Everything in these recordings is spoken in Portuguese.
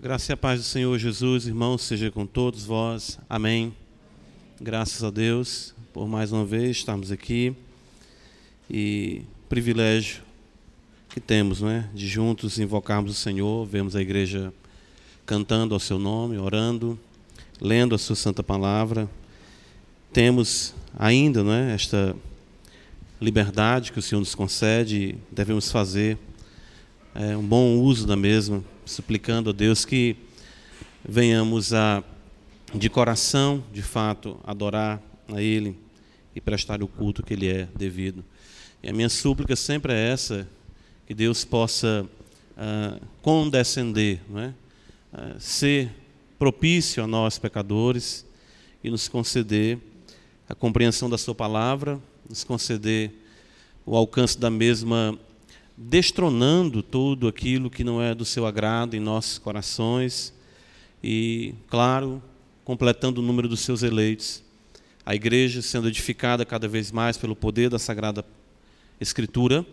Graça e a paz do Senhor Jesus, irmãos, seja com todos vós. Amém. Graças a Deus por mais uma vez estarmos aqui e privilégio que temos, não é, de juntos invocarmos o Senhor, vemos a igreja cantando ao seu nome, orando, lendo a sua santa palavra. Temos ainda, não é, esta liberdade que o Senhor nos concede, devemos fazer é, um bom uso da mesma suplicando a Deus que venhamos a, de coração, de fato, adorar a Ele e prestar o culto que Ele é devido. E a minha súplica sempre é essa, que Deus possa uh, condescender, não é? Uh, ser propício a nós pecadores e nos conceder a compreensão da Sua palavra, nos conceder o alcance da mesma destronando tudo aquilo que não é do seu agrado em nossos corações e, claro, completando o número dos seus eleitos. A igreja sendo edificada cada vez mais pelo poder da Sagrada Escritura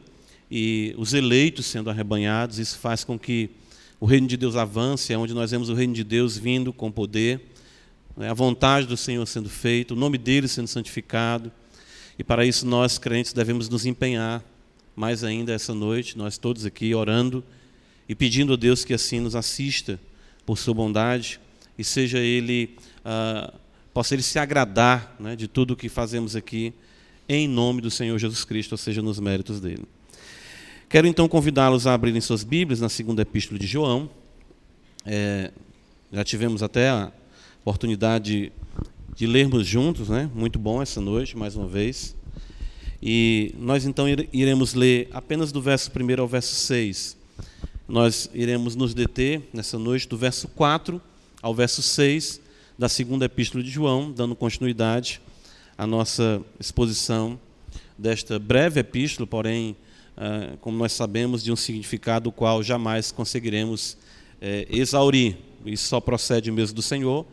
e os eleitos sendo arrebanhados, isso faz com que o reino de Deus avance, é onde nós vemos o reino de Deus vindo com poder, né, a vontade do Senhor sendo feita, o nome dele sendo santificado. E para isso nós, crentes, devemos nos empenhar mais ainda essa noite, nós todos aqui orando e pedindo a Deus que assim nos assista por sua bondade e seja Ele, ah, possa Ele se agradar né, de tudo o que fazemos aqui, em nome do Senhor Jesus Cristo, ou seja, nos méritos dele. Quero então convidá-los a abrirem suas Bíblias na segunda epístola de João. É, já tivemos até a oportunidade de, de lermos juntos, né? muito bom essa noite, mais uma vez. E nós então iremos ler apenas do verso 1 ao verso 6. Nós iremos nos deter nessa noite do verso 4 ao verso 6 da segunda epístola de João, dando continuidade à nossa exposição desta breve epístola, porém, ah, como nós sabemos, de um significado qual jamais conseguiremos eh, exaurir. Isso só procede mesmo do Senhor,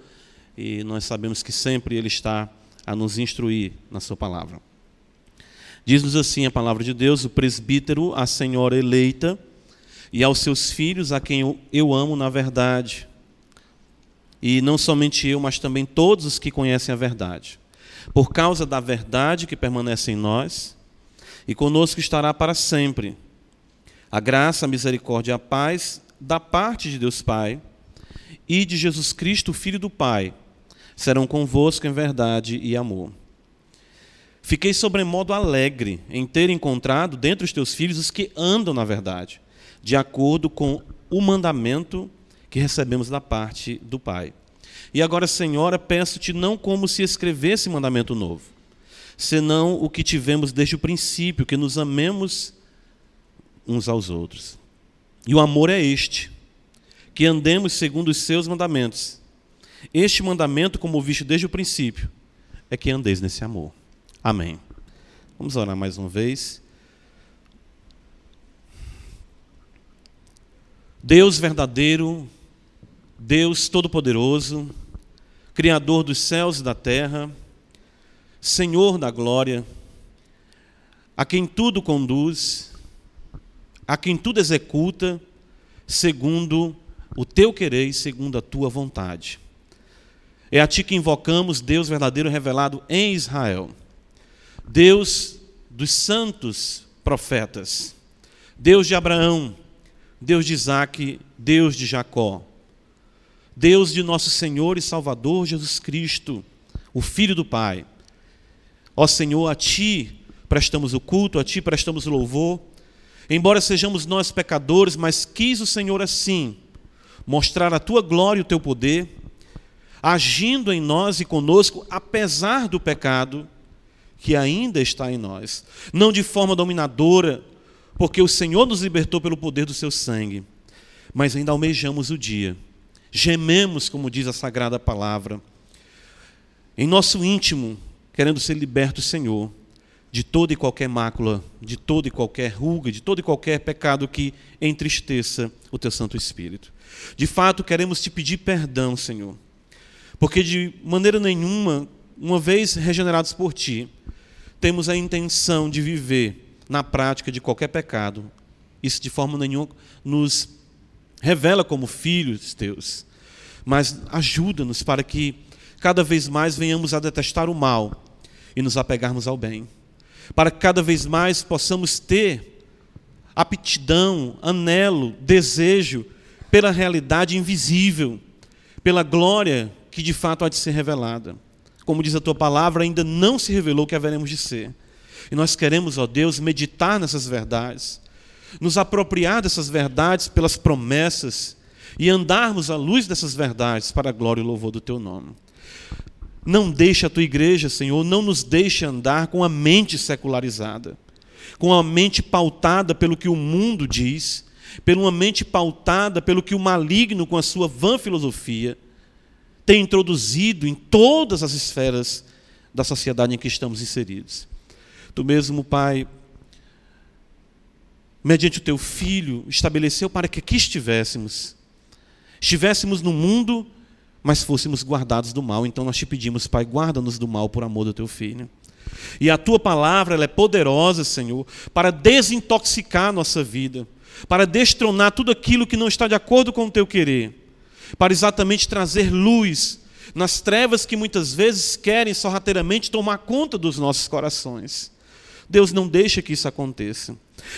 e nós sabemos que sempre Ele está a nos instruir na Sua palavra. Diz-nos assim a palavra de Deus: o presbítero, a senhora eleita, e aos seus filhos, a quem eu amo na verdade. E não somente eu, mas também todos os que conhecem a verdade. Por causa da verdade que permanece em nós, e conosco estará para sempre. A graça, a misericórdia e a paz da parte de Deus Pai e de Jesus Cristo, Filho do Pai, serão convosco em verdade e amor. Fiquei sobremodo alegre em ter encontrado dentre os teus filhos os que andam na verdade, de acordo com o mandamento que recebemos da parte do Pai. E agora, Senhora, peço-te não como se escrevesse mandamento novo, senão o que tivemos desde o princípio, que nos amemos uns aos outros. E o amor é este, que andemos segundo os seus mandamentos. Este mandamento, como visto desde o princípio, é que andeis nesse amor. Amém. Vamos orar mais uma vez. Deus verdadeiro, Deus todo-poderoso, Criador dos céus e da terra, Senhor da glória, a quem tudo conduz, a quem tudo executa, segundo o teu querer e segundo a tua vontade. É a ti que invocamos, Deus verdadeiro revelado em Israel Deus dos santos profetas, Deus de Abraão, Deus de Isaac, Deus de Jacó, Deus de nosso Senhor e Salvador Jesus Cristo, o Filho do Pai. Ó Senhor, a Ti prestamos o culto, a Ti prestamos o louvor, embora sejamos nós pecadores, mas quis o Senhor assim mostrar a Tua glória e o Teu poder, agindo em nós e conosco, apesar do pecado, que ainda está em nós, não de forma dominadora, porque o Senhor nos libertou pelo poder do seu sangue, mas ainda almejamos o dia, gememos, como diz a sagrada palavra, em nosso íntimo, querendo ser liberto, Senhor, de toda e qualquer mácula, de toda e qualquer ruga, de todo e qualquer pecado que entristeça o teu Santo Espírito. De fato, queremos te pedir perdão, Senhor, porque de maneira nenhuma, uma vez regenerados por ti, temos a intenção de viver na prática de qualquer pecado, isso de forma nenhuma nos revela como filhos teus, mas ajuda-nos para que cada vez mais venhamos a detestar o mal e nos apegarmos ao bem, para que cada vez mais possamos ter aptidão, anelo, desejo pela realidade invisível, pela glória que de fato há de ser revelada. Como diz a tua palavra, ainda não se revelou o que haveremos de ser. E nós queremos, ó Deus, meditar nessas verdades, nos apropriar dessas verdades pelas promessas e andarmos à luz dessas verdades para a glória e louvor do teu nome. Não deixe a tua igreja, Senhor, não nos deixe andar com a mente secularizada, com a mente pautada pelo que o mundo diz, uma mente pautada pelo que o maligno, com a sua vã filosofia, tem introduzido em todas as esferas da sociedade em que estamos inseridos. Tu mesmo, Pai, mediante o teu Filho, estabeleceu para que aqui estivéssemos. Estivéssemos no mundo, mas fôssemos guardados do mal. Então nós te pedimos, Pai, guarda-nos do mal por amor do teu Filho. E a tua palavra ela é poderosa, Senhor, para desintoxicar a nossa vida, para destronar tudo aquilo que não está de acordo com o teu querer, para exatamente trazer luz nas trevas que muitas vezes querem sorrateiramente tomar conta dos nossos corações. Deus não deixa que isso aconteça,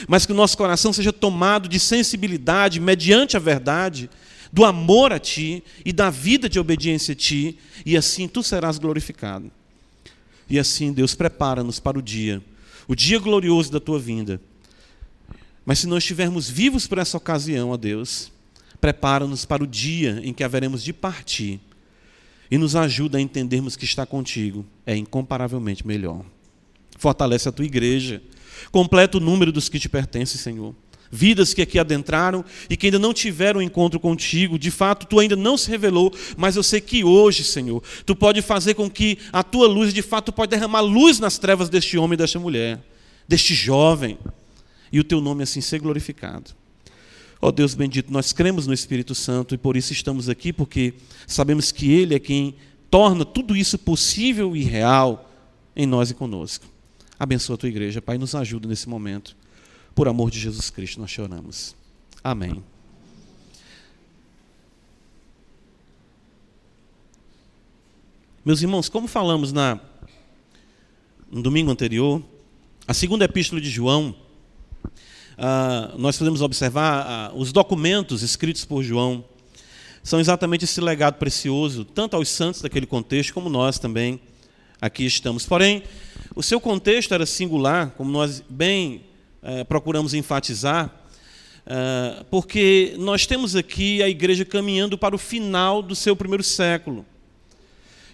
mas que o nosso coração seja tomado de sensibilidade mediante a verdade, do amor a Ti e da vida de obediência a Ti, e assim Tu serás glorificado. E assim, Deus, prepara-nos para o dia, o dia glorioso da Tua vinda. Mas se nós estivermos vivos por essa ocasião, ó Deus, prepara-nos para o dia em que haveremos de partir e nos ajuda a entendermos que está contigo é incomparavelmente melhor. Fortalece a tua igreja. Completa o número dos que te pertencem, Senhor. Vidas que aqui adentraram e que ainda não tiveram encontro contigo, de fato, tu ainda não se revelou, mas eu sei que hoje, Senhor, tu pode fazer com que a tua luz, de fato, pode derramar luz nas trevas deste homem e desta mulher, deste jovem, e o teu nome assim ser glorificado. Ó oh Deus bendito, nós cremos no Espírito Santo e por isso estamos aqui, porque sabemos que Ele é quem torna tudo isso possível e real em nós e conosco. Abençoa a tua igreja, Pai, nos ajuda nesse momento. Por amor de Jesus Cristo, nós choramos. Amém. Meus irmãos, como falamos na, no domingo anterior, a segunda epístola de João, uh, nós podemos observar uh, os documentos escritos por João, são exatamente esse legado precioso, tanto aos santos daquele contexto, como nós também aqui estamos. Porém, o seu contexto era singular, como nós bem eh, procuramos enfatizar, eh, porque nós temos aqui a igreja caminhando para o final do seu primeiro século.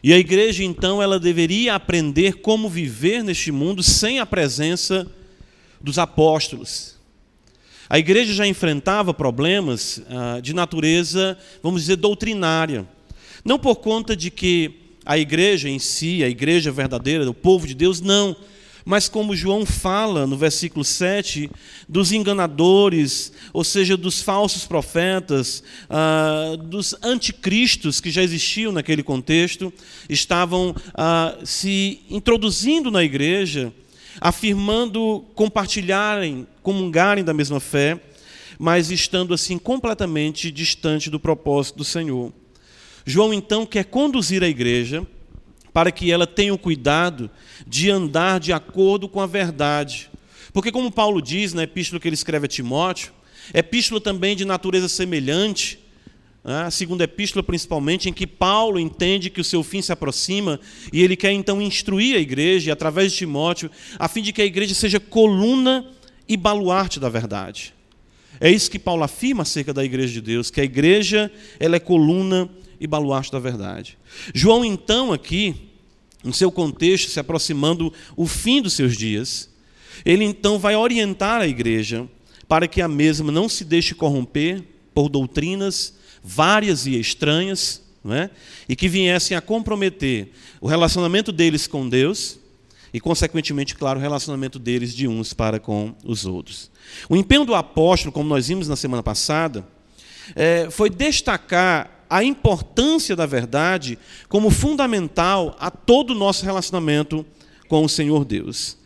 E a igreja, então, ela deveria aprender como viver neste mundo sem a presença dos apóstolos. A igreja já enfrentava problemas ah, de natureza, vamos dizer, doutrinária. Não por conta de que a igreja em si, a igreja verdadeira, o povo de Deus, não. Mas como João fala no versículo 7, dos enganadores, ou seja, dos falsos profetas, ah, dos anticristos que já existiam naquele contexto, estavam ah, se introduzindo na igreja, afirmando compartilharem, comungarem da mesma fé, mas estando assim completamente distante do propósito do Senhor. João então quer conduzir a igreja para que ela tenha o cuidado de andar de acordo com a verdade. Porque, como Paulo diz na epístola que ele escreve a Timóteo, epístola também de natureza semelhante, a segunda epístola principalmente, em que Paulo entende que o seu fim se aproxima e ele quer então instruir a igreja, através de Timóteo, a fim de que a igreja seja coluna e baluarte da verdade. É isso que Paulo afirma acerca da igreja de Deus, que a igreja ela é coluna e baluarte da verdade. João, então, aqui, no seu contexto, se aproximando o fim dos seus dias, ele então vai orientar a igreja para que a mesma não se deixe corromper por doutrinas várias e estranhas, não é? e que viessem a comprometer o relacionamento deles com Deus e, consequentemente, claro, o relacionamento deles de uns para com os outros. O empenho do apóstolo, como nós vimos na semana passada, é, foi destacar a importância da verdade como fundamental a todo o nosso relacionamento com o Senhor Deus.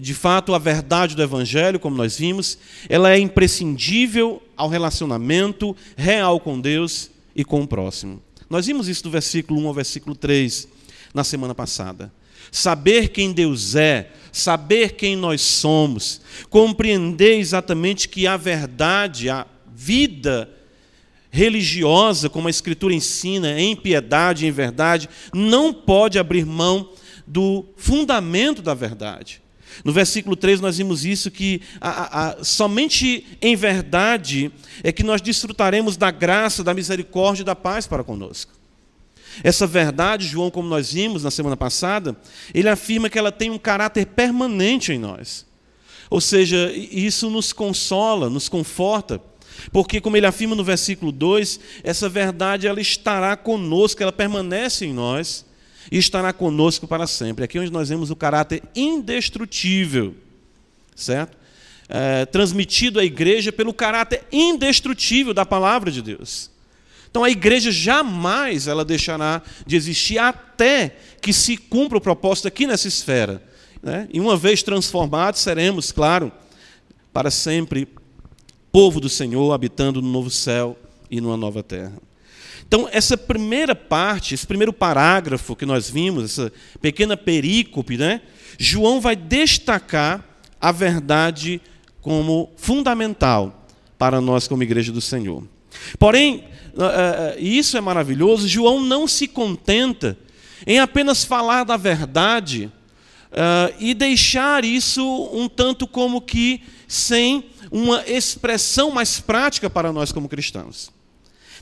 De fato, a verdade do Evangelho, como nós vimos, ela é imprescindível ao relacionamento real com Deus e com o próximo. Nós vimos isso do versículo 1 ao versículo 3 na semana passada. Saber quem Deus é, saber quem nós somos, compreender exatamente que a verdade, a vida religiosa, como a Escritura ensina, em piedade, em verdade, não pode abrir mão do fundamento da verdade. No versículo 3 nós vimos isso, que a, a, somente em verdade é que nós desfrutaremos da graça, da misericórdia e da paz para conosco. Essa verdade, João, como nós vimos na semana passada, ele afirma que ela tem um caráter permanente em nós. Ou seja, isso nos consola, nos conforta, porque como ele afirma no versículo 2, essa verdade ela estará conosco, ela permanece em nós e estará conosco para sempre. Aqui é onde nós vemos o caráter indestrutível, certo? É, transmitido à igreja pelo caráter indestrutível da palavra de Deus. Então a igreja jamais ela deixará de existir até que se cumpra o propósito aqui nessa esfera. Né? E uma vez transformados, seremos, claro, para sempre povo do Senhor, habitando no novo céu e numa nova terra. Então, essa primeira parte, esse primeiro parágrafo que nós vimos, essa pequena perícope, né? João vai destacar a verdade como fundamental para nós como igreja do Senhor. Porém, e isso é maravilhoso, João não se contenta em apenas falar da verdade uh, e deixar isso um tanto como que sem uma expressão mais prática para nós como cristãos.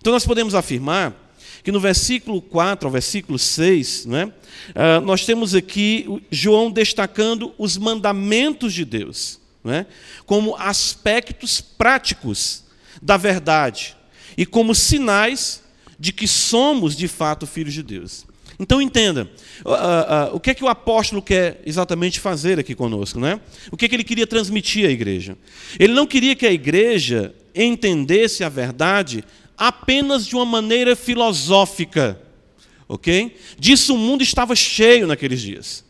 Então nós podemos afirmar que no versículo 4 ao versículo 6, né, uh, nós temos aqui João destacando os mandamentos de Deus, né, como aspectos práticos da verdade e como sinais de que somos de fato filhos de Deus. Então entenda, o que é que o apóstolo quer exatamente fazer aqui conosco, né? O que é que ele queria transmitir à igreja? Ele não queria que a igreja entendesse a verdade apenas de uma maneira filosófica. Ok? Disso o mundo estava cheio naqueles dias.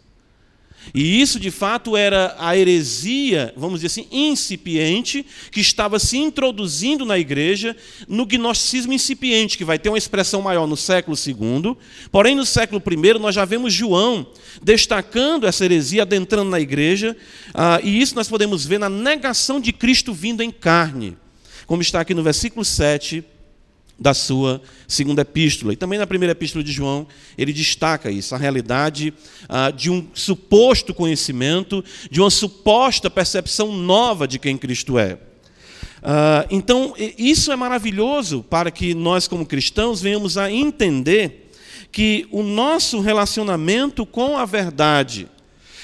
E isso, de fato, era a heresia, vamos dizer assim, incipiente, que estava se introduzindo na igreja no gnosticismo incipiente, que vai ter uma expressão maior no século II. Porém, no século I, nós já vemos João destacando essa heresia, adentrando na igreja, ah, e isso nós podemos ver na negação de Cristo vindo em carne, como está aqui no versículo 7 da sua segunda epístola. E também na primeira epístola de João, ele destaca isso, a realidade ah, de um suposto conhecimento, de uma suposta percepção nova de quem Cristo é. Ah, então, isso é maravilhoso para que nós, como cristãos, venhamos a entender que o nosso relacionamento com a verdade,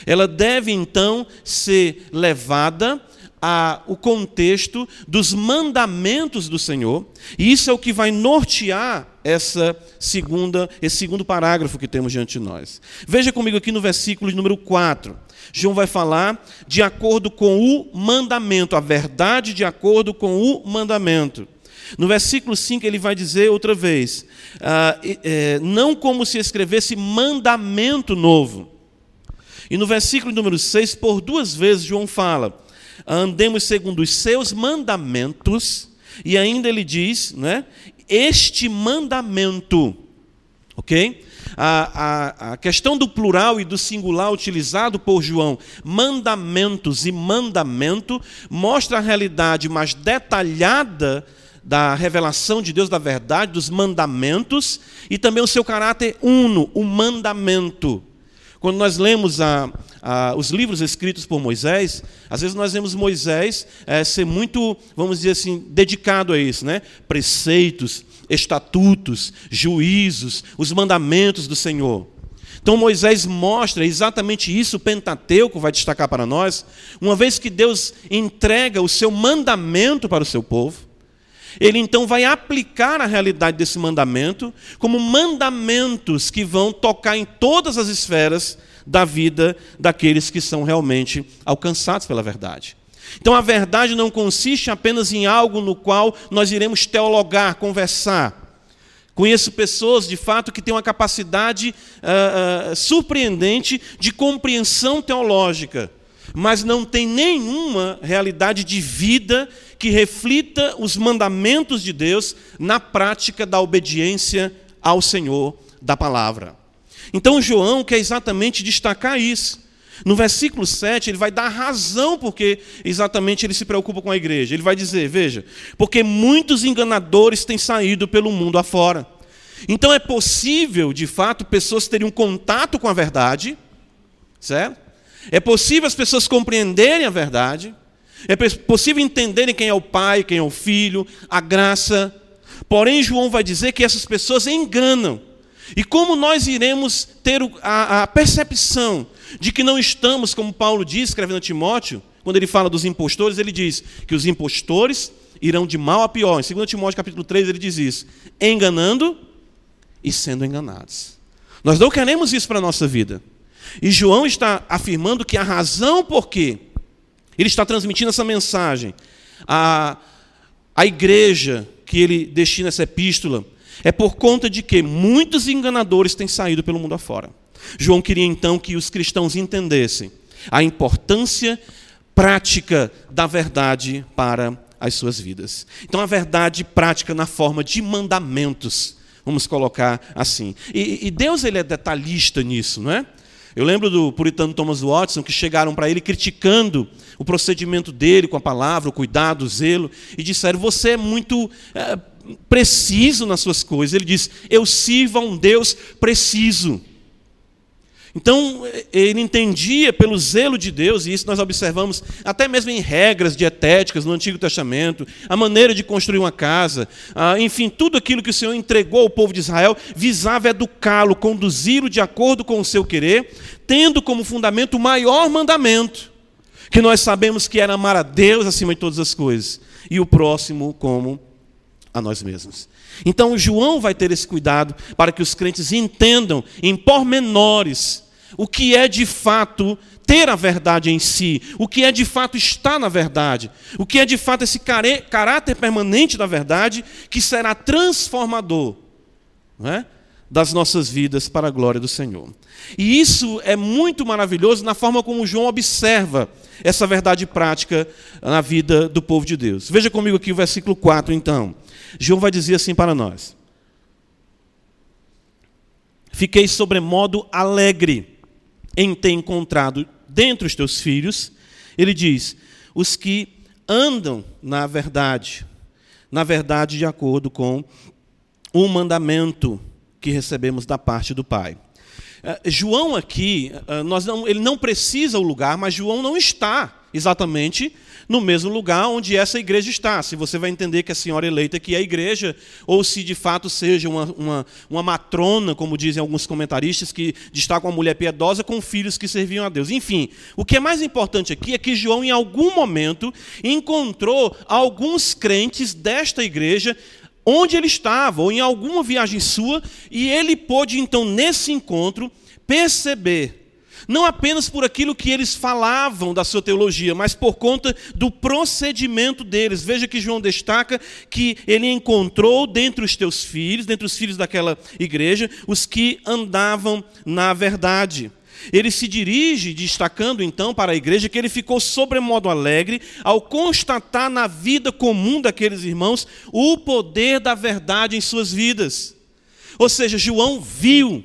ela deve então ser levada a, o contexto dos mandamentos do Senhor, e isso é o que vai nortear essa segunda, esse segundo parágrafo que temos diante de nós. Veja comigo aqui no versículo número 4. João vai falar de acordo com o mandamento, a verdade de acordo com o mandamento. No versículo 5 ele vai dizer outra vez: ah, é, não como se escrevesse mandamento novo. E no versículo número 6, por duas vezes, João fala: andemos segundo os seus mandamentos, e ainda ele diz, né, este mandamento, ok? A, a, a, questão do plural e do singular utilizado por João, mandamentos e mandamento, mostra a realidade mais detalhada da revelação de Deus da verdade, dos mandamentos, e também o seu caráter uno, o mandamento. Quando nós lemos a, a, os livros escritos por Moisés, às vezes nós vemos Moisés é, ser muito, vamos dizer assim, dedicado a isso, né? Preceitos, estatutos, juízos, os mandamentos do Senhor. Então Moisés mostra exatamente isso, o Pentateuco vai destacar para nós, uma vez que Deus entrega o seu mandamento para o seu povo, ele então vai aplicar a realidade desse mandamento como mandamentos que vão tocar em todas as esferas da vida daqueles que são realmente alcançados pela verdade. Então a verdade não consiste apenas em algo no qual nós iremos teologar, conversar. Conheço pessoas, de fato, que têm uma capacidade uh, uh, surpreendente de compreensão teológica mas não tem nenhuma realidade de vida que reflita os mandamentos de Deus na prática da obediência ao Senhor da palavra. Então João quer exatamente destacar isso. No versículo 7, ele vai dar razão porque exatamente ele se preocupa com a igreja. Ele vai dizer: Veja, porque muitos enganadores têm saído pelo mundo afora. Então é possível, de fato, pessoas terem um contato com a verdade, certo? É possível as pessoas compreenderem a verdade, é possível entenderem quem é o Pai, quem é o Filho, a graça. Porém, João vai dizer que essas pessoas enganam. E como nós iremos ter a, a percepção de que não estamos, como Paulo diz, escrevendo a Timóteo, quando ele fala dos impostores, ele diz que os impostores irão de mal a pior. Em 2 Timóteo capítulo 3, ele diz isso: enganando e sendo enganados. Nós não queremos isso para a nossa vida. E João está afirmando que a razão por que ele está transmitindo essa mensagem à, à igreja que ele destina essa epístola é por conta de que muitos enganadores têm saído pelo mundo afora. João queria então que os cristãos entendessem a importância prática da verdade para as suas vidas. Então, a verdade prática na forma de mandamentos, vamos colocar assim. E, e Deus ele é detalhista nisso, não é? Eu lembro do puritano Thomas Watson que chegaram para ele criticando o procedimento dele com a palavra, o cuidado, o zelo, e disseram: Você é muito é, preciso nas suas coisas. Ele diz: Eu sirvo a um Deus preciso. Então, ele entendia pelo zelo de Deus, e isso nós observamos até mesmo em regras dietéticas no Antigo Testamento, a maneira de construir uma casa, enfim, tudo aquilo que o Senhor entregou ao povo de Israel visava educá-lo, conduzi-lo de acordo com o seu querer, tendo como fundamento o maior mandamento, que nós sabemos que era amar a Deus acima de todas as coisas, e o próximo como a nós mesmos. Então, João vai ter esse cuidado para que os crentes entendam em pormenores o que é de fato ter a verdade em si, o que é de fato estar na verdade, o que é de fato esse caráter permanente da verdade que será transformador é? das nossas vidas para a glória do Senhor. E isso é muito maravilhoso na forma como João observa essa verdade prática na vida do povo de Deus. Veja comigo aqui o versículo 4, então. João vai dizer assim para nós: Fiquei sobremodo alegre em ter encontrado dentre os teus filhos, ele diz, os que andam na verdade, na verdade de acordo com o mandamento que recebemos da parte do Pai. Uh, João aqui, uh, nós não, ele não precisa o lugar, mas João não está exatamente no mesmo lugar onde essa igreja está. Se você vai entender que a senhora eleita aqui é a igreja, ou se de fato seja uma, uma, uma matrona, como dizem alguns comentaristas, que destaca uma mulher piedosa com filhos que serviam a Deus. Enfim, o que é mais importante aqui é que João, em algum momento, encontrou alguns crentes desta igreja onde ele estava, ou em alguma viagem sua, e ele pôde, então, nesse encontro, perceber não apenas por aquilo que eles falavam da sua teologia, mas por conta do procedimento deles. Veja que João destaca que ele encontrou dentre os teus filhos, dentre os filhos daquela igreja, os que andavam na verdade. Ele se dirige, destacando então para a igreja, que ele ficou sobremodo alegre ao constatar na vida comum daqueles irmãos o poder da verdade em suas vidas. Ou seja, João viu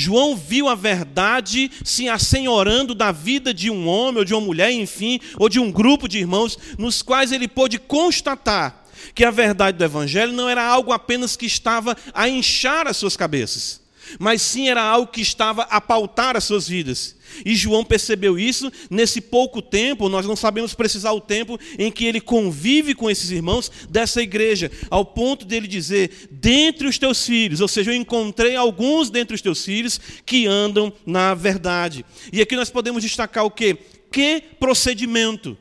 João viu a verdade se assenhorando da vida de um homem ou de uma mulher, enfim, ou de um grupo de irmãos, nos quais ele pôde constatar que a verdade do Evangelho não era algo apenas que estava a inchar as suas cabeças, mas sim era algo que estava a pautar as suas vidas. E João percebeu isso nesse pouco tempo, nós não sabemos precisar o tempo em que ele convive com esses irmãos dessa igreja, ao ponto dele dizer: dentre os teus filhos, ou seja, eu encontrei alguns dentre os teus filhos que andam na verdade. E aqui nós podemos destacar o quê? Que procedimento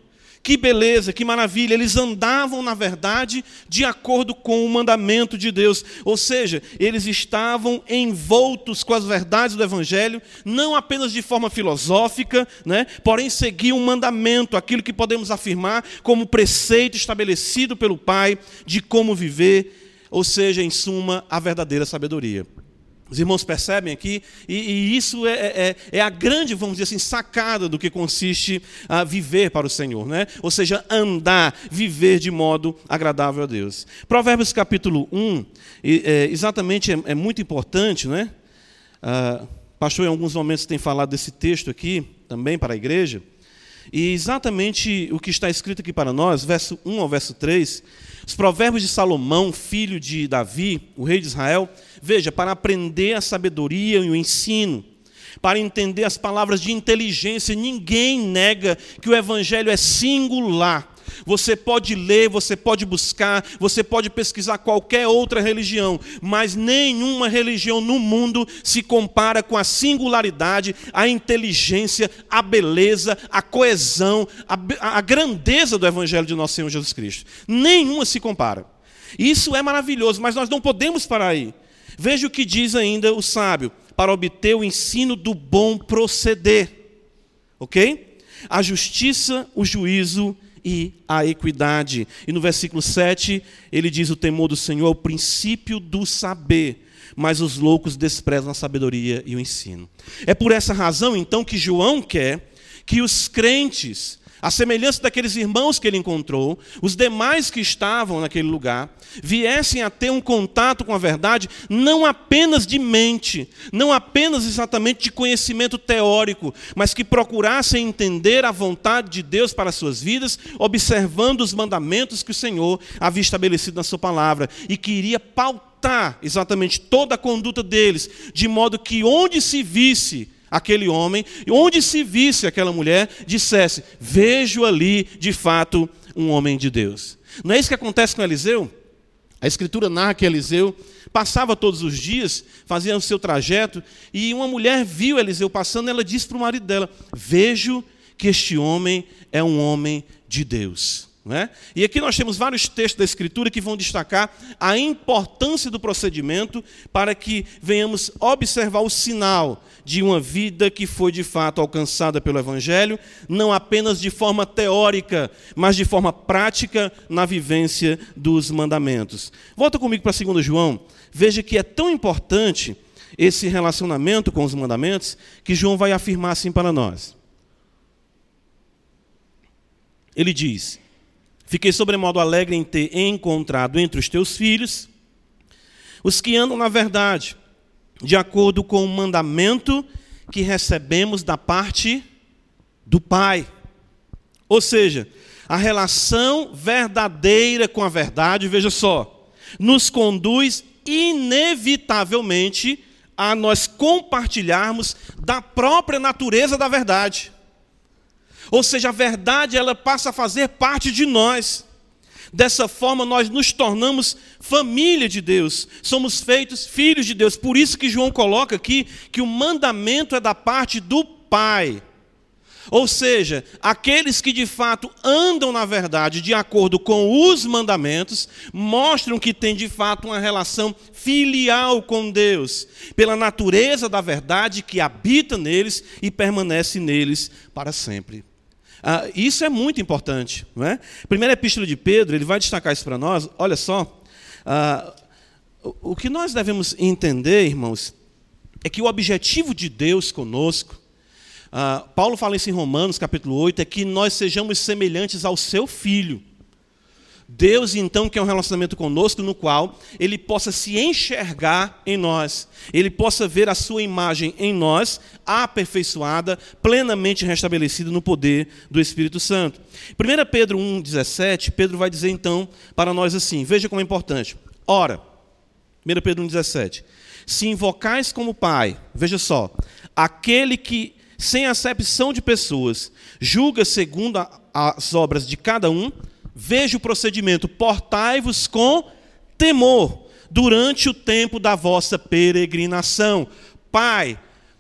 que beleza, que maravilha, eles andavam, na verdade, de acordo com o mandamento de Deus. Ou seja, eles estavam envoltos com as verdades do Evangelho, não apenas de forma filosófica, né? porém seguiam um mandamento, aquilo que podemos afirmar como preceito estabelecido pelo Pai de como viver, ou seja, em suma, a verdadeira sabedoria. Os irmãos percebem aqui, e, e isso é, é, é, a grande, vamos dizer assim, sacada do que consiste a viver para o Senhor, né? ou seja, andar, viver de modo agradável a Deus. Provérbios capítulo 1, é, exatamente é, é, muito importante, né? Ah, pastor, em alguns momentos, tem falado desse texto aqui, também para a igreja, e exatamente o que está escrito aqui para nós, verso 1 ao verso 3, os provérbios de Salomão, filho de Davi, o rei de Israel, veja, para aprender a sabedoria e o ensino, para entender as palavras de inteligência, ninguém nega que o evangelho é singular. Você pode ler, você pode buscar, você pode pesquisar qualquer outra religião, mas nenhuma religião no mundo se compara com a singularidade, a inteligência, a beleza, a coesão, a, a grandeza do Evangelho de nosso Senhor Jesus Cristo. Nenhuma se compara. Isso é maravilhoso, mas nós não podemos parar aí. Veja o que diz ainda o sábio: para obter o ensino do bom proceder. Ok? A justiça, o juízo e a equidade. E no versículo 7, ele diz: O temor do Senhor é o princípio do saber, mas os loucos desprezam a sabedoria e o ensino. É por essa razão, então, que João quer que os crentes a semelhança daqueles irmãos que ele encontrou, os demais que estavam naquele lugar, viessem a ter um contato com a verdade, não apenas de mente, não apenas exatamente de conhecimento teórico, mas que procurassem entender a vontade de Deus para as suas vidas, observando os mandamentos que o Senhor havia estabelecido na Sua palavra, e que iria pautar exatamente toda a conduta deles, de modo que onde se visse aquele homem, e onde se visse aquela mulher, dissesse: Vejo ali, de fato, um homem de Deus. Não é isso que acontece com Eliseu? A Escritura narra que Eliseu passava todos os dias, fazia o seu trajeto, e uma mulher viu Eliseu passando, ela disse para o marido dela: Vejo que este homem é um homem de Deus. É? E aqui nós temos vários textos da Escritura que vão destacar a importância do procedimento para que venhamos observar o sinal de uma vida que foi de fato alcançada pelo Evangelho, não apenas de forma teórica, mas de forma prática na vivência dos mandamentos. Volta comigo para 2 João, veja que é tão importante esse relacionamento com os mandamentos que João vai afirmar assim para nós. Ele diz Fiquei sobremodo alegre em ter encontrado entre os teus filhos os que andam na verdade, de acordo com o mandamento que recebemos da parte do Pai. Ou seja, a relação verdadeira com a verdade, veja só, nos conduz inevitavelmente a nós compartilharmos da própria natureza da verdade. Ou seja, a verdade ela passa a fazer parte de nós. Dessa forma nós nos tornamos família de Deus, somos feitos filhos de Deus. Por isso que João coloca aqui que o mandamento é da parte do Pai. Ou seja, aqueles que de fato andam na verdade de acordo com os mandamentos, mostram que têm de fato uma relação filial com Deus, pela natureza da verdade que habita neles e permanece neles para sempre. Ah, isso é muito importante. Não é? Primeira epístola de Pedro, ele vai destacar isso para nós. Olha só. Ah, o que nós devemos entender, irmãos, é que o objetivo de Deus conosco, ah, Paulo fala isso em Romanos capítulo 8, é que nós sejamos semelhantes ao seu filho. Deus, então, quer um relacionamento conosco no qual Ele possa se enxergar em nós, Ele possa ver a Sua imagem em nós, aperfeiçoada, plenamente restabelecida no poder do Espírito Santo. 1 Pedro 1,17, Pedro vai dizer então para nós assim: veja como é importante. Ora, 1 Pedro 1,17: se invocais como Pai, veja só, aquele que, sem acepção de pessoas, julga segundo as obras de cada um, Veja o procedimento: portai-vos com temor durante o tempo da vossa peregrinação. Pai,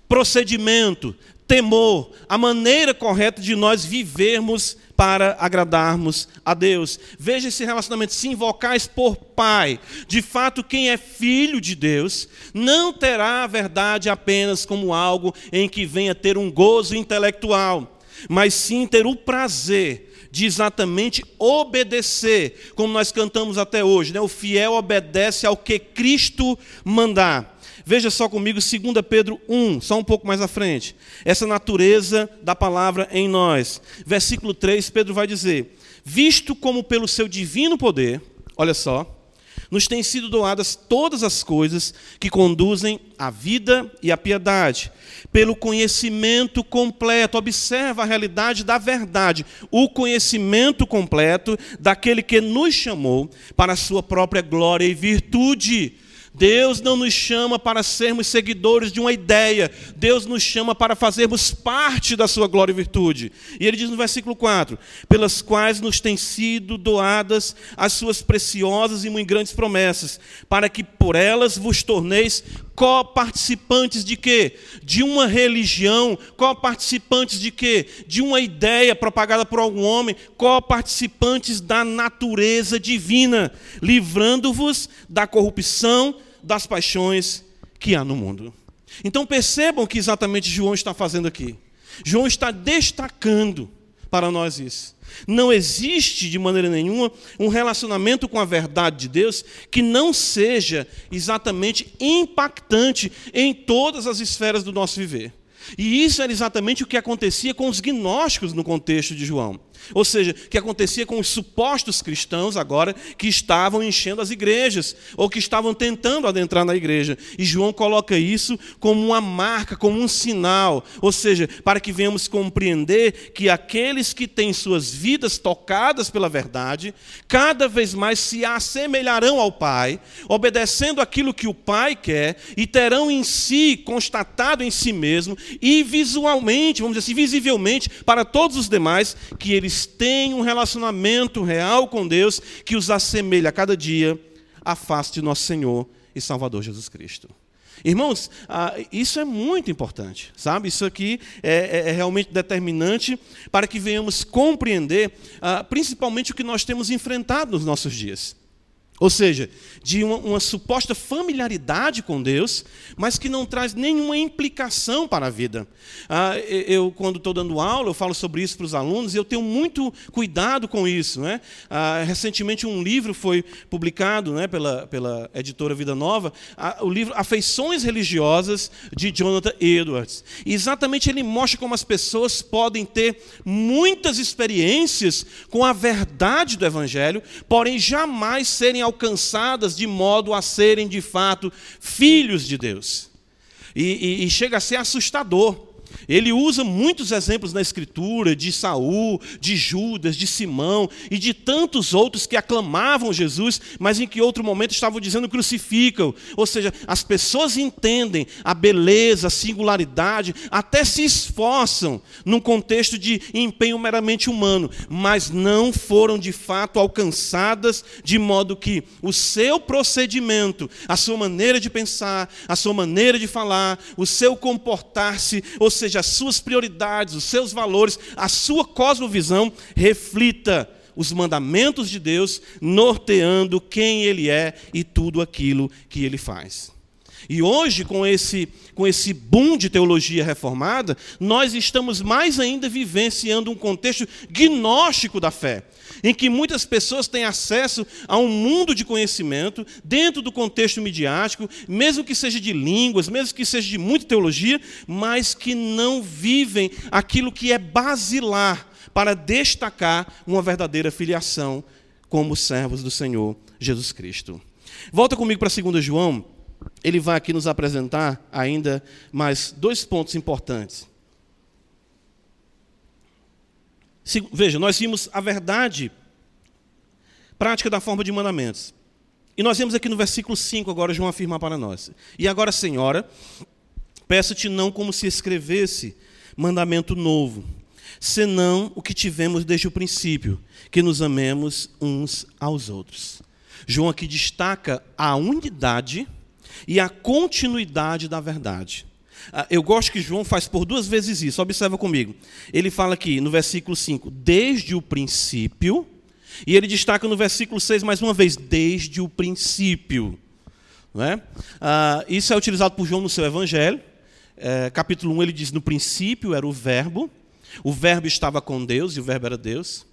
procedimento, temor, a maneira correta de nós vivermos para agradarmos a Deus. Veja esse relacionamento, se invocais por Pai. De fato, quem é filho de Deus não terá a verdade apenas como algo em que venha ter um gozo intelectual, mas sim ter o prazer de exatamente obedecer, como nós cantamos até hoje, né? O fiel obedece ao que Cristo mandar. Veja só comigo 2 Pedro 1, só um pouco mais à frente. Essa natureza da palavra em nós. Versículo 3, Pedro vai dizer: Visto como pelo seu divino poder, olha só, nos têm sido doadas todas as coisas que conduzem à vida e à piedade, pelo conhecimento completo. Observa a realidade da verdade, o conhecimento completo daquele que nos chamou para a sua própria glória e virtude Deus não nos chama para sermos seguidores de uma ideia, Deus nos chama para fazermos parte da sua glória e virtude. E ele diz no versículo 4: pelas quais nos têm sido doadas as suas preciosas e muito grandes promessas, para que por elas vos torneis co-participantes de quê? De uma religião, co-participantes de quê? De uma ideia propagada por algum homem, co-participantes da natureza divina, livrando-vos da corrupção das paixões que há no mundo. Então percebam o que exatamente João está fazendo aqui. João está destacando para nós isso. Não existe de maneira nenhuma um relacionamento com a verdade de Deus que não seja exatamente impactante em todas as esferas do nosso viver. E isso era exatamente o que acontecia com os gnósticos no contexto de João. Ou seja, o que acontecia com os supostos cristãos agora que estavam enchendo as igrejas, ou que estavam tentando adentrar na igreja. E João coloca isso como uma marca, como um sinal, ou seja, para que venhamos compreender que aqueles que têm suas vidas tocadas pela verdade, cada vez mais se assemelharão ao Pai, obedecendo aquilo que o Pai quer, e terão em si, constatado em si mesmo, e visualmente, vamos dizer assim, visivelmente, para todos os demais, que eles eles têm um relacionamento real com Deus que os assemelha a cada dia à face de nosso Senhor e Salvador Jesus Cristo. Irmãos, ah, isso é muito importante, sabe? Isso aqui é, é, é realmente determinante para que venhamos compreender, ah, principalmente o que nós temos enfrentado nos nossos dias. Ou seja, de uma, uma, suposta familiaridade com Deus, mas que não traz nenhuma implicação para a vida. Ah, eu, quando estou dando aula, eu falo sobre isso para os alunos e eu tenho muito cuidado com isso. Né? Ah, recentemente, um livro foi publicado né, pela, pela editora Vida Nova, o livro Afeições Religiosas, de Jonathan Edwards. E exatamente ele mostra como as pessoas podem ter muitas experiências com a verdade do Evangelho, porém jamais serem alcançadas de modo a serem de fato filhos de Deus. E, e, e chega a ser assustador. Ele usa muitos exemplos na Escritura de Saul, de Judas, de Simão e de tantos outros que aclamavam Jesus, mas em que outro momento estavam dizendo crucificam. Ou seja, as pessoas entendem a beleza, a singularidade, até se esforçam num contexto de empenho meramente humano, mas não foram de fato alcançadas de modo que o seu procedimento, a sua maneira de pensar, a sua maneira de falar, o seu comportar-se, ou seja, as suas prioridades, os seus valores, a sua cosmovisão reflita os mandamentos de Deus, norteando quem Ele é e tudo aquilo que Ele faz. E hoje, com esse, com esse boom de teologia reformada, nós estamos mais ainda vivenciando um contexto gnóstico da fé, em que muitas pessoas têm acesso a um mundo de conhecimento dentro do contexto midiático, mesmo que seja de línguas, mesmo que seja de muita teologia, mas que não vivem aquilo que é basilar para destacar uma verdadeira filiação como servos do Senhor Jesus Cristo. Volta comigo para 2 João ele vai aqui nos apresentar ainda mais dois pontos importantes. Veja, nós vimos a verdade prática da forma de mandamentos. E nós vemos aqui no versículo 5, agora João afirma para nós. E agora, Senhora, peço-te não como se escrevesse mandamento novo, senão o que tivemos desde o princípio, que nos amemos uns aos outros. João aqui destaca a unidade e a continuidade da verdade. Ah, eu gosto que João faz por duas vezes isso, observa comigo. Ele fala aqui no versículo 5, desde o princípio, e ele destaca no versículo 6 mais uma vez, desde o princípio. Não é? Ah, isso é utilizado por João no seu evangelho. É, capítulo 1 ele diz: No princípio era o Verbo, o Verbo estava com Deus e o Verbo era Deus.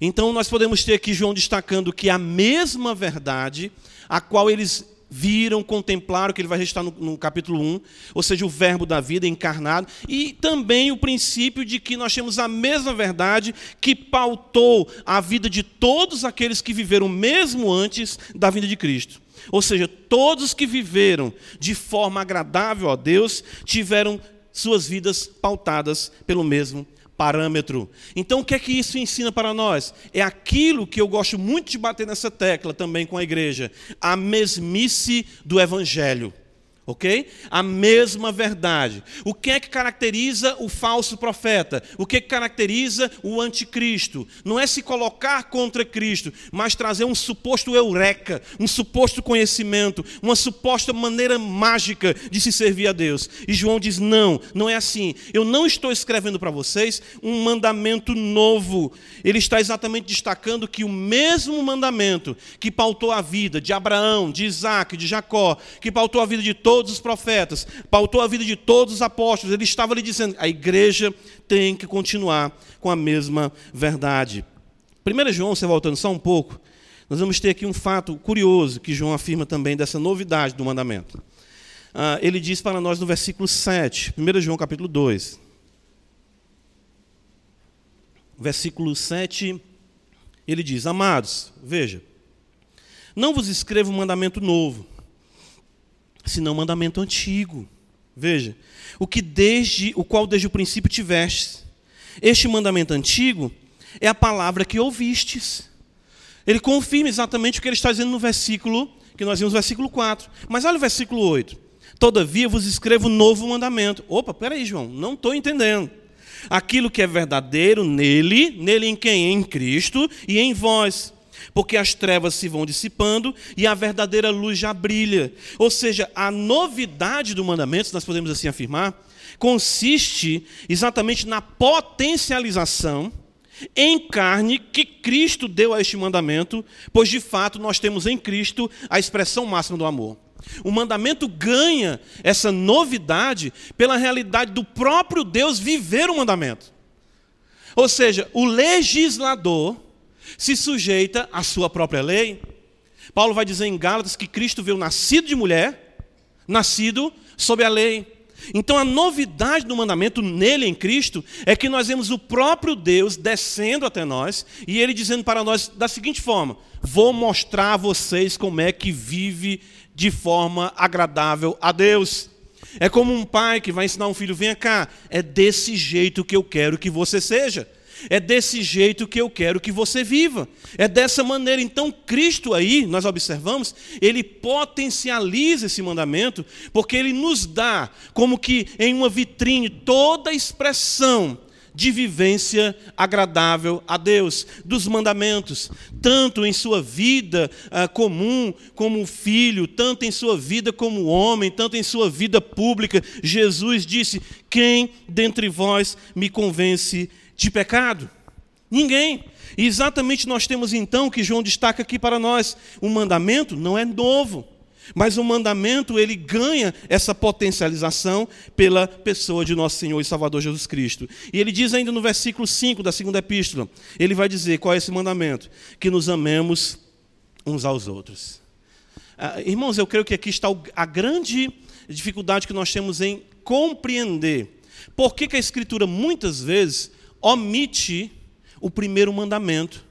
Então nós podemos ter aqui João destacando que a mesma verdade, a qual eles viram, contemplaram, que ele vai registrar no, no, capítulo 1, ou seja, o verbo da vida encarnado, e também o princípio de que nós temos a mesma verdade que pautou a vida de todos aqueles que viveram mesmo antes da vinda de Cristo. Ou seja, todos que viveram de forma agradável a Deus tiveram suas vidas pautadas pelo mesmo parâmetro. Então, o que é que isso ensina para nós? É aquilo que eu gosto muito de bater nessa tecla também com a igreja: a mesmice do Evangelho ok? A mesma verdade. O que é que caracteriza o falso profeta? O que, é que caracteriza o anticristo? Não é se colocar contra Cristo, mas trazer um suposto eureka, um suposto conhecimento, uma suposta maneira mágica de se servir a Deus. E João diz: não, não é assim. Eu não estou escrevendo para vocês um mandamento novo. Ele está exatamente destacando que o mesmo mandamento que pautou a vida de Abraão, de Isaac, de Jacó, que pautou a vida de todos todos os profetas, pautou a vida de todos os apóstolos. Ele estava lhe dizendo: a igreja tem que continuar com a mesma verdade. 1 João, você voltando só um pouco, nós vamos ter aqui um fato curioso que João afirma também dessa novidade do mandamento. Ah, ele diz para nós no versículo 7, 1 João capítulo 2. Versículo 7, ele diz: Amados, veja, não vos escrevo um mandamento novo senão mandamento antigo. Veja, o que desde o qual desde o princípio tivestes. Este mandamento antigo é a palavra que ouvistes. Ele confirma exatamente o que ele está dizendo no versículo, que nós vimos no versículo 4. Mas olha o versículo 8. Todavia vos escrevo novo mandamento. Opa, peraí, João, não estou entendendo. Aquilo que é verdadeiro nele, nele em quem? Em Cristo e em vós porque as trevas se vão dissipando e a verdadeira luz já brilha. Ou seja, a novidade do mandamento, se nós podemos assim afirmar, consiste exatamente na potencialização em carne que Cristo deu a este mandamento, pois de fato nós temos em Cristo a expressão máxima do amor. O mandamento ganha essa novidade pela realidade do próprio Deus viver o mandamento. Ou seja, o legislador se sujeita à sua própria lei. Paulo vai dizer em Gálatas que Cristo veio nascido de mulher, nascido sob a lei. Então a novidade do mandamento nele em Cristo é que nós vemos o próprio Deus descendo até nós e ele dizendo para nós da seguinte forma: Vou mostrar a vocês como é que vive de forma agradável a Deus. É como um pai que vai ensinar um filho: Venha cá, é desse jeito que eu quero que você seja. É desse jeito que eu quero que você viva. É dessa maneira. Então, Cristo aí, nós observamos, ele potencializa esse mandamento, porque ele nos dá, como que em uma vitrine, toda a expressão de vivência agradável a Deus, dos mandamentos, tanto em sua vida uh, comum como filho, tanto em sua vida como homem, tanto em sua vida pública. Jesus disse: Quem dentre vós me convence de pecado? Ninguém. E exatamente nós temos então que João destaca aqui para nós: o mandamento não é novo, mas o mandamento ele ganha essa potencialização pela pessoa de nosso Senhor e Salvador Jesus Cristo. E ele diz ainda no versículo 5 da segunda epístola: ele vai dizer qual é esse mandamento? Que nos amemos uns aos outros. Ah, irmãos, eu creio que aqui está a grande dificuldade que nós temos em compreender por que, que a Escritura muitas vezes omite o primeiro mandamento.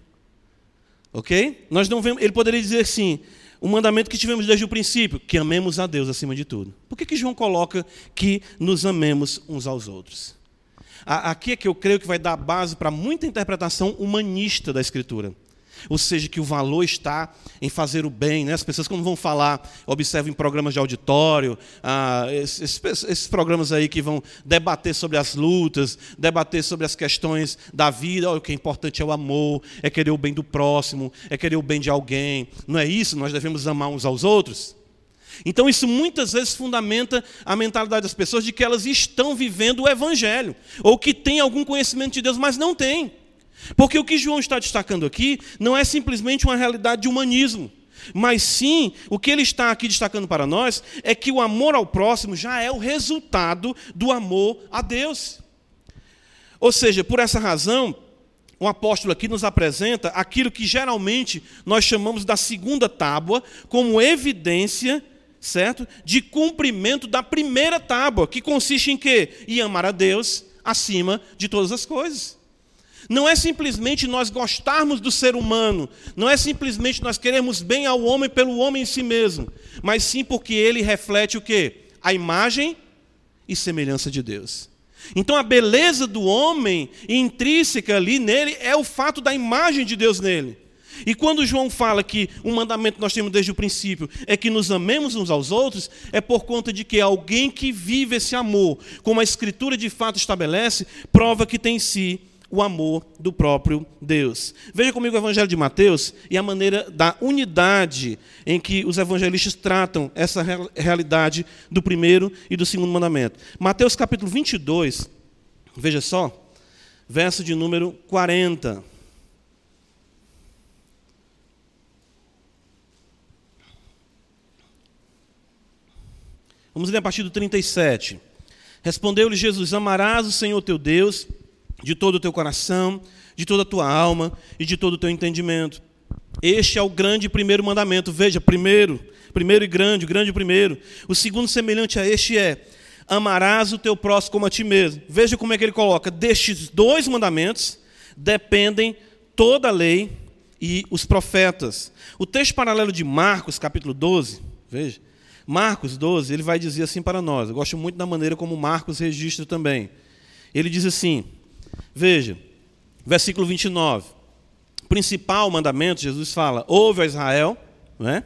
Ok? Nós não vemos, ele poderia dizer assim: o mandamento que tivemos desde o princípio, que amemos a Deus acima de tudo. Por que, que João coloca que nos amemos uns aos outros? Aqui é que eu creio que vai dar base para muita interpretação humanista da Escritura. Ou seja, que o valor está em fazer o bem. Né? As pessoas, quando vão falar, observam em programas de auditório, ah, esses, esses, programas aí que vão debater sobre as lutas, debater sobre as questões da vida. O que é importante é o amor, é querer o bem do próximo, é querer o bem de alguém. Não é isso? Nós devemos amar uns aos outros? Então, isso muitas vezes fundamenta a mentalidade das pessoas de que elas estão vivendo o Evangelho, ou que têm algum conhecimento de Deus, mas não têm. Porque o que João está destacando aqui não é simplesmente uma realidade de humanismo, mas sim, o que ele está aqui destacando para nós é que o amor ao próximo já é o resultado do amor a Deus. Ou seja, por essa razão, o apóstolo aqui nos apresenta aquilo que geralmente nós chamamos da segunda tábua como evidência, certo? De cumprimento da primeira tábua, que consiste em quê? Em amar a Deus acima de todas as coisas. Não é simplesmente nós gostarmos do ser humano, não é simplesmente nós queremos bem ao homem pelo homem em si mesmo, mas sim porque ele reflete o quê? A imagem e semelhança de Deus. Então a beleza do homem intrínseca ali nele é o fato da imagem de Deus nele. E quando João fala que um mandamento nós temos desde o princípio é que nos amemos uns aos outros, é por conta de que alguém que vive esse amor, como a Escritura de fato estabelece, prova que tem em si o amor do próprio Deus. Veja comigo o Evangelho de Mateus e a maneira da unidade em que os evangelistas tratam essa realidade do primeiro e do segundo mandamento. Mateus capítulo 22, veja só, verso de número 40. Vamos ler a partir do 37. Respondeu-lhe Jesus: Amarás o Senhor teu Deus de todo o teu coração, de toda a tua alma e de todo o teu entendimento. Este é o grande primeiro mandamento. Veja, primeiro, primeiro e grande, grande primeiro. O segundo semelhante a este é: amarás o teu próximo como a ti mesmo. Veja como é que ele coloca: destes dois mandamentos dependem toda a lei e os profetas. O texto paralelo de Marcos, capítulo 12, veja, Marcos 12, ele vai dizer assim para nós. Eu gosto muito da maneira como Marcos registra também. Ele diz assim: Veja, versículo 29. Principal mandamento, Jesus fala: ouve a Israel, não é?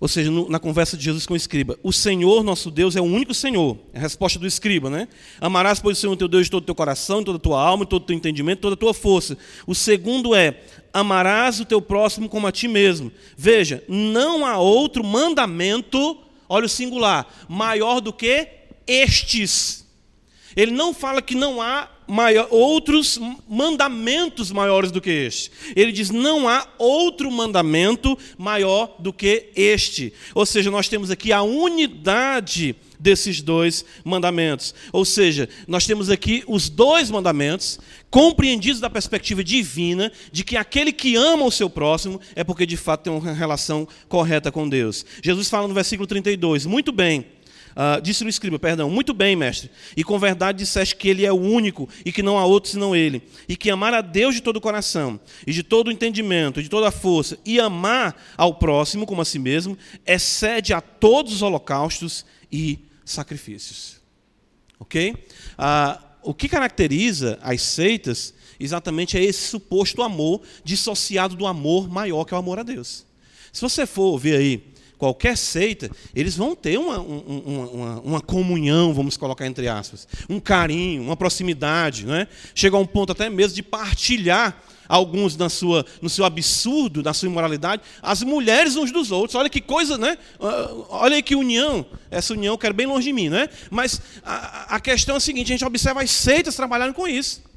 Ou seja, na conversa de Jesus com o escriba, o Senhor nosso Deus é o único Senhor. É a resposta do escriba, né? Amarás, pois, o Senhor teu Deus de todo o teu coração, toda a tua alma, todo o teu entendimento, toda a tua força. O segundo é: amarás o teu próximo como a ti mesmo. Veja, não há outro mandamento, olha o singular, maior do que estes. Ele não fala que não há maior, outros mandamentos maiores do que este. Ele diz: não há outro mandamento maior do que este. Ou seja, nós temos aqui a unidade desses dois mandamentos. Ou seja, nós temos aqui os dois mandamentos compreendidos da perspectiva divina de que aquele que ama o seu próximo é porque de fato tem uma relação correta com Deus. Jesus fala no versículo 32: Muito bem. Uh, disse o escriba, perdão, muito bem, mestre. E com verdade disseste que ele é o único e que não há outro senão ele. E que amar a Deus de todo o coração, e de todo o entendimento, de toda a força, e amar ao próximo como a si mesmo, excede a todos os holocaustos e sacrifícios. Ok? Uh, o que caracteriza as seitas exatamente é esse suposto amor dissociado do amor maior que é o amor a Deus. Se você for ver aí qualquer seita, eles vão ter uma, uma, uma, uma, comunhão, vamos colocar entre aspas, um carinho, uma proximidade, não é? chega a um ponto até mesmo de partilhar alguns na sua, no seu absurdo, na sua imoralidade, as mulheres uns dos outros. Olha que coisa, né? Ah, olha que união. Essa união eu quero bem longe de mim, né? Mas a, a questão é a seguinte: a gente observa as seitas trabalhando com isso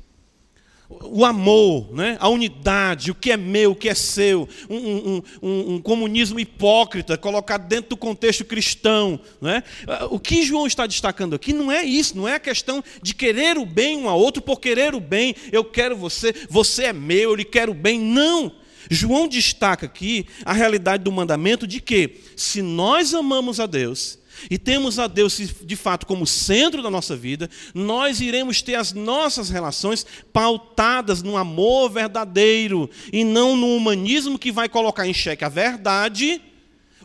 o amor, né? a unidade, o que é meu, o que é seu, um, um, um, um, comunismo hipócrita colocado dentro do contexto cristão. Né? O que João está destacando aqui não é isso, não é a questão de querer o bem um ao outro por querer o bem, eu quero você, você é meu, eu lhe quero o bem. Não. João destaca aqui a realidade do mandamento de que, se nós amamos a Deus, e temos a Deus de fato como centro da nossa vida, nós iremos ter as nossas relações pautadas no amor verdadeiro e não no humanismo que vai colocar em xeque a verdade,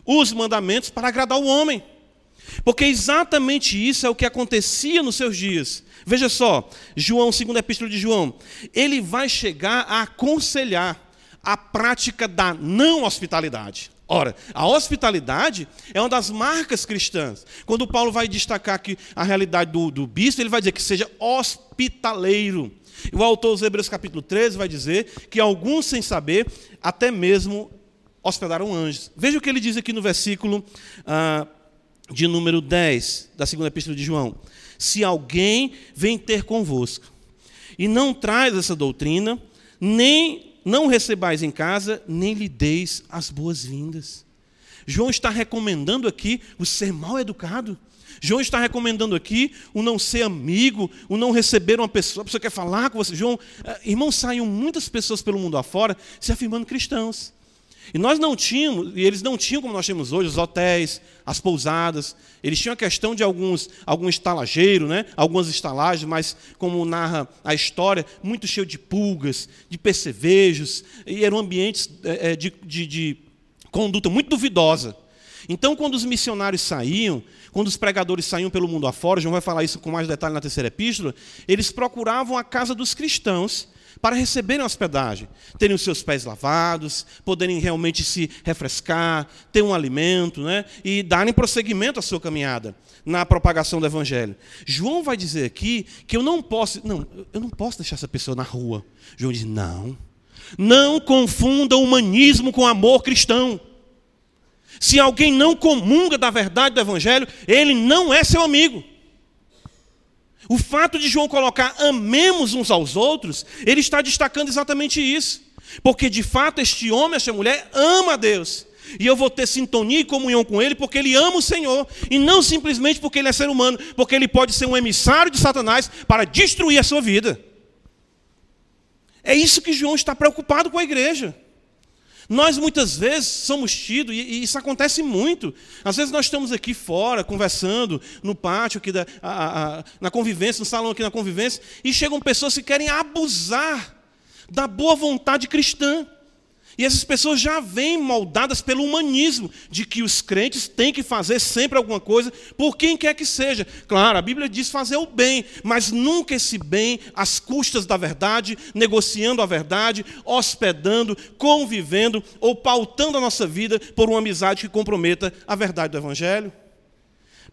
os mandamentos para agradar o homem. Porque exatamente isso é o que acontecia nos seus dias. Veja só, João, segundo a epístola de João, ele vai chegar a aconselhar a prática da não hospitalidade. Ora, a hospitalidade é uma das marcas cristãs. Quando Paulo vai destacar aqui a realidade do, do bispo, ele vai dizer que seja hospitaleiro. O autor dos Hebreus capítulo 13 vai dizer que alguns, sem saber, até mesmo hospedaram anjos. Veja o que ele diz aqui no versículo ah, de número 10 da segunda epístola de João. Se alguém vem ter convosco e não traz essa doutrina, nem não recebais em casa, nem lhe deis as boas-vindas. João está recomendando aqui o ser mal educado. João está recomendando aqui o não ser amigo, o não receber uma pessoa, a pessoa quer falar com você. João, eh, irmãos, saíam muitas pessoas pelo mundo afora se afirmando cristãos. E nós não tínhamos, e eles não tinham como nós temos hoje, os hotéis, as pousadas. Eles tinham a questão de alguns, algum estalageiro, né? algumas estalagens, mas como narra a história, muito cheio de pulgas, de percevejos, e eram ambientes é, de, de, de conduta muito duvidosa. Então, quando os missionários saíam, quando os pregadores saíam pelo mundo afora, João vai falar isso com mais detalhe na terceira epístola, eles procuravam a casa dos cristãos para receberem hospedagem, terem os seus pés lavados, poderem realmente se refrescar, ter um alimento, né? e darem prosseguimento à sua caminhada na propagação do evangelho. João vai dizer aqui que eu não posso, não, eu não posso deixar essa pessoa na rua. João diz: "Não. Não confunda humanismo com amor cristão. Se alguém não comunga da verdade do evangelho, ele não é seu amigo. O fato de João colocar amemos uns aos outros, ele está destacando exatamente isso. Porque de fato este homem, esta mulher, ama a Deus. E eu vou ter sintonia e comunhão com ele porque ele ama o Senhor. E não simplesmente porque ele é ser humano, porque ele pode ser um emissário de Satanás para destruir a sua vida. É isso que João está preocupado com a igreja. Nós muitas vezes somos tidos, e isso acontece muito. Às vezes nós estamos aqui fora, conversando, no pátio, aqui da, a, a, na convivência, no salão aqui na convivência, e chegam pessoas que querem abusar da boa vontade cristã. E essas pessoas já vêm moldadas pelo humanismo, de que os crentes têm que fazer sempre alguma coisa por quem quer que seja. Claro, a Bíblia diz fazer o bem, mas nunca esse bem às custas da verdade, negociando a verdade, hospedando, convivendo ou pautando a nossa vida por uma amizade que comprometa a verdade do Evangelho.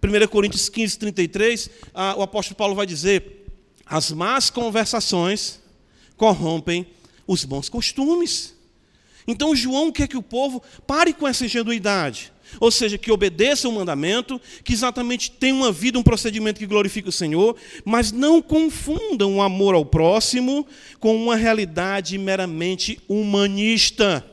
1 Coríntios 15, 33, o apóstolo Paulo vai dizer: as más conversações corrompem os bons costumes. Então João quer que o povo pare com essa ingenuidade. Ou seja, que obedeça o mandamento, que exatamente tenha uma vida, um procedimento que glorifique o Senhor, mas não confundam o amor ao próximo com uma realidade meramente humanista.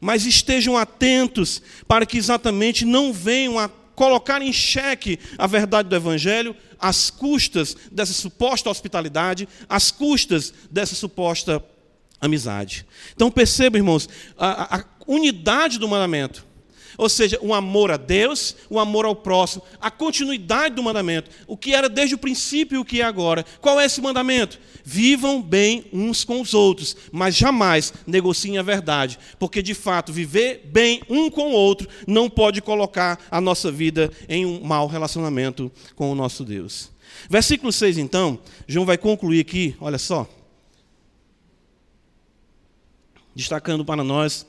Mas estejam atentos para que exatamente não venham a colocar em xeque a verdade do Evangelho às custas dessa suposta hospitalidade, às custas dessa suposta amizade. Então perceba, irmãos, a, a, unidade do mandamento. Ou seja, o amor a Deus, o amor ao próximo, a continuidade do mandamento. O que era desde o princípio e o que é agora. Qual é esse mandamento? Vivam bem uns com os outros, mas jamais negociem a verdade. Porque, de fato, viver bem um com o outro não pode colocar a nossa vida em um mau relacionamento com o nosso Deus. Versículo 6, então, João vai concluir aqui, olha só destacando para nós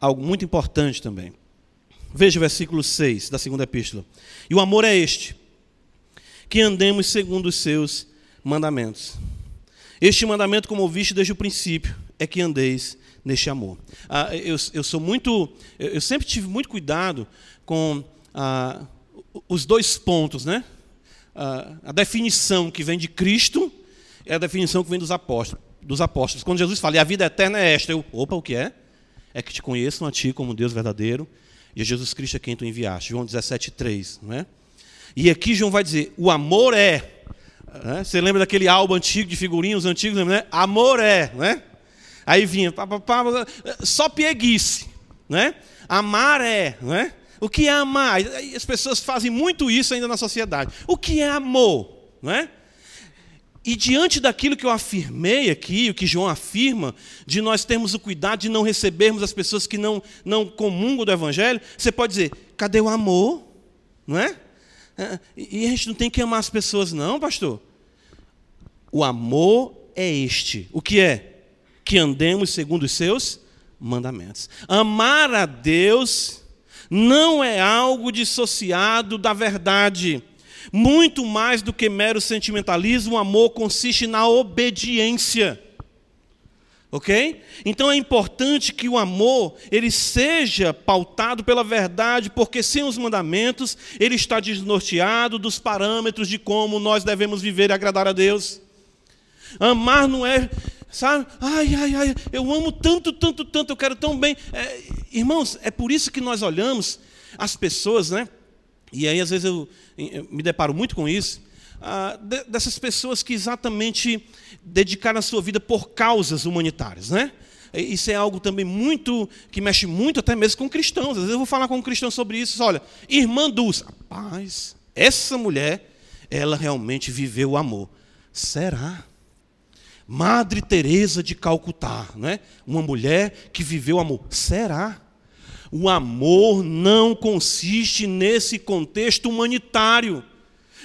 algo muito importante também. Veja o versículo 6 da segunda epístola. E o amor é este: que andemos segundo os seus mandamentos. Este mandamento, como ouviste desde o princípio, é que andeis neste amor. Ah, eu, eu, sou muito, eu sempre tive muito cuidado com ah, os dois pontos, né? Ah, a definição que vem de Cristo é a definição que vem dos apóstolos dos apóstolos. Quando Jesus fala, e a vida eterna é esta, eu, opa, o que é? É que te conheçam a ti como Deus verdadeiro e a Jesus Cristo é quem tu enviaste. João 17, 3. Não é? E aqui João vai dizer, o amor é. é? Você lembra daquele álbum antigo de figurinhos antigos, né? Amor é, né? Aí vinha, pá, pá, pá, só pieguice, né? Amar é, né? O que é amar? As pessoas fazem muito isso ainda na sociedade. O que é amor, não é? E diante daquilo que eu afirmei aqui, o que João afirma, de nós termos o cuidado de não recebermos as pessoas que não, não comungam do Evangelho, você pode dizer, cadê o amor? Não é? é? E a gente não tem que amar as pessoas, não, pastor. O amor é este. O que é? Que andemos segundo os seus mandamentos. Amar a Deus não é algo dissociado da verdade. Muito mais do que mero sentimentalismo, o amor consiste na obediência. Ok? Então é importante que o amor ele seja pautado pela verdade, porque sem os mandamentos ele está desnorteado dos parâmetros de como nós devemos viver e agradar a Deus. Amar não é, sabe? Ai, ai, ai, eu amo tanto, tanto, tanto, eu quero tão bem. É, Irmãos, é por isso que nós olhamos as pessoas, né? E aí, às vezes, eu, me deparo muito com isso. Ah, de, dessas pessoas que exatamente dedicaram a sua vida por causas humanitárias, né? Isso é algo também muito que mexe muito até mesmo com cristãos. Às vezes eu vou falar com um cristão sobre isso. Olha, irmã Dulce, rapaz, essa mulher, ela realmente viveu o amor. Será? Madre Teresa de Calcutá, né? Uma mulher que viveu o amor. Será? O amor não consiste nesse contexto humanitário.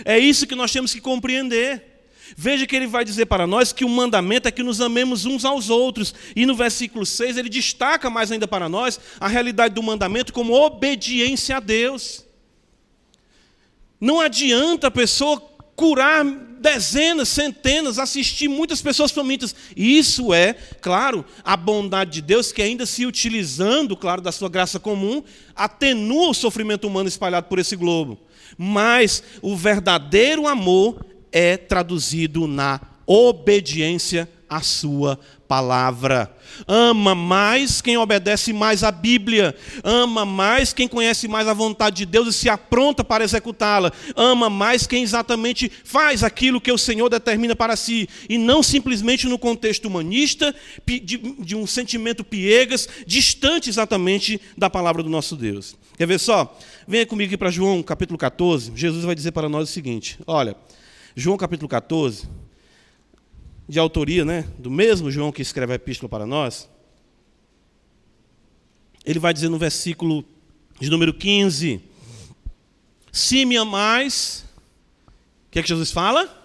É isso que nós temos que compreender. Veja que ele vai dizer para nós que o mandamento é que nos amemos uns aos outros. E no versículo 6 ele destaca mais ainda para nós a realidade do mandamento como obediência a Deus. Não adianta a pessoa curar dezenas, centenas, assistir muitas pessoas famintas. Isso é, claro, a bondade de Deus que ainda se utilizando, claro, da sua graça comum, atenua o sofrimento humano espalhado por esse globo. Mas o verdadeiro amor é traduzido na obediência à sua palavra. Ama mais quem obedece mais à Bíblia. Ama mais quem conhece mais a vontade de Deus e se apronta para executá-la. Ama mais quem exatamente faz aquilo que o Senhor determina para si. E não simplesmente no contexto humanista, de, um sentimento piegas, distante exatamente da palavra do nosso Deus. Quer ver só? Venha comigo aqui para João capítulo 14. Jesus vai dizer para nós o seguinte: olha. João capítulo 14, de autoria né, do mesmo João que escreve a epístola para nós, ele vai dizer no versículo de número 15: Se me amais, o que é que Jesus fala?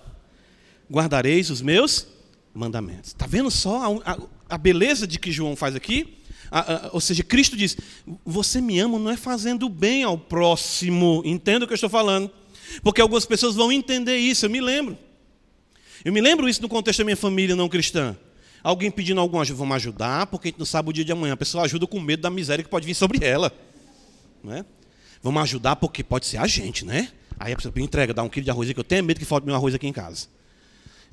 Guardareis os meus mandamentos. Está vendo só a, a, a, beleza de que João faz aqui? A, ou seja, Cristo diz: Você me ama não é fazendo bem ao próximo. Entenda o que eu estou falando. Porque algumas pessoas vão entender isso, eu me lembro. Eu me lembro isso no contexto da minha família não cristã. Alguém pedindo alguma ajuda, vamos ajudar, porque a gente não sabe o dia de amanhã. A pessoa ajuda com medo da miséria que pode vir sobre ela. Né? Vamos ajudar porque pode ser a gente, né? Aí a pessoa entrega, dá um quilo de arroz, que eu tenho medo que falte meu arroz aqui em casa.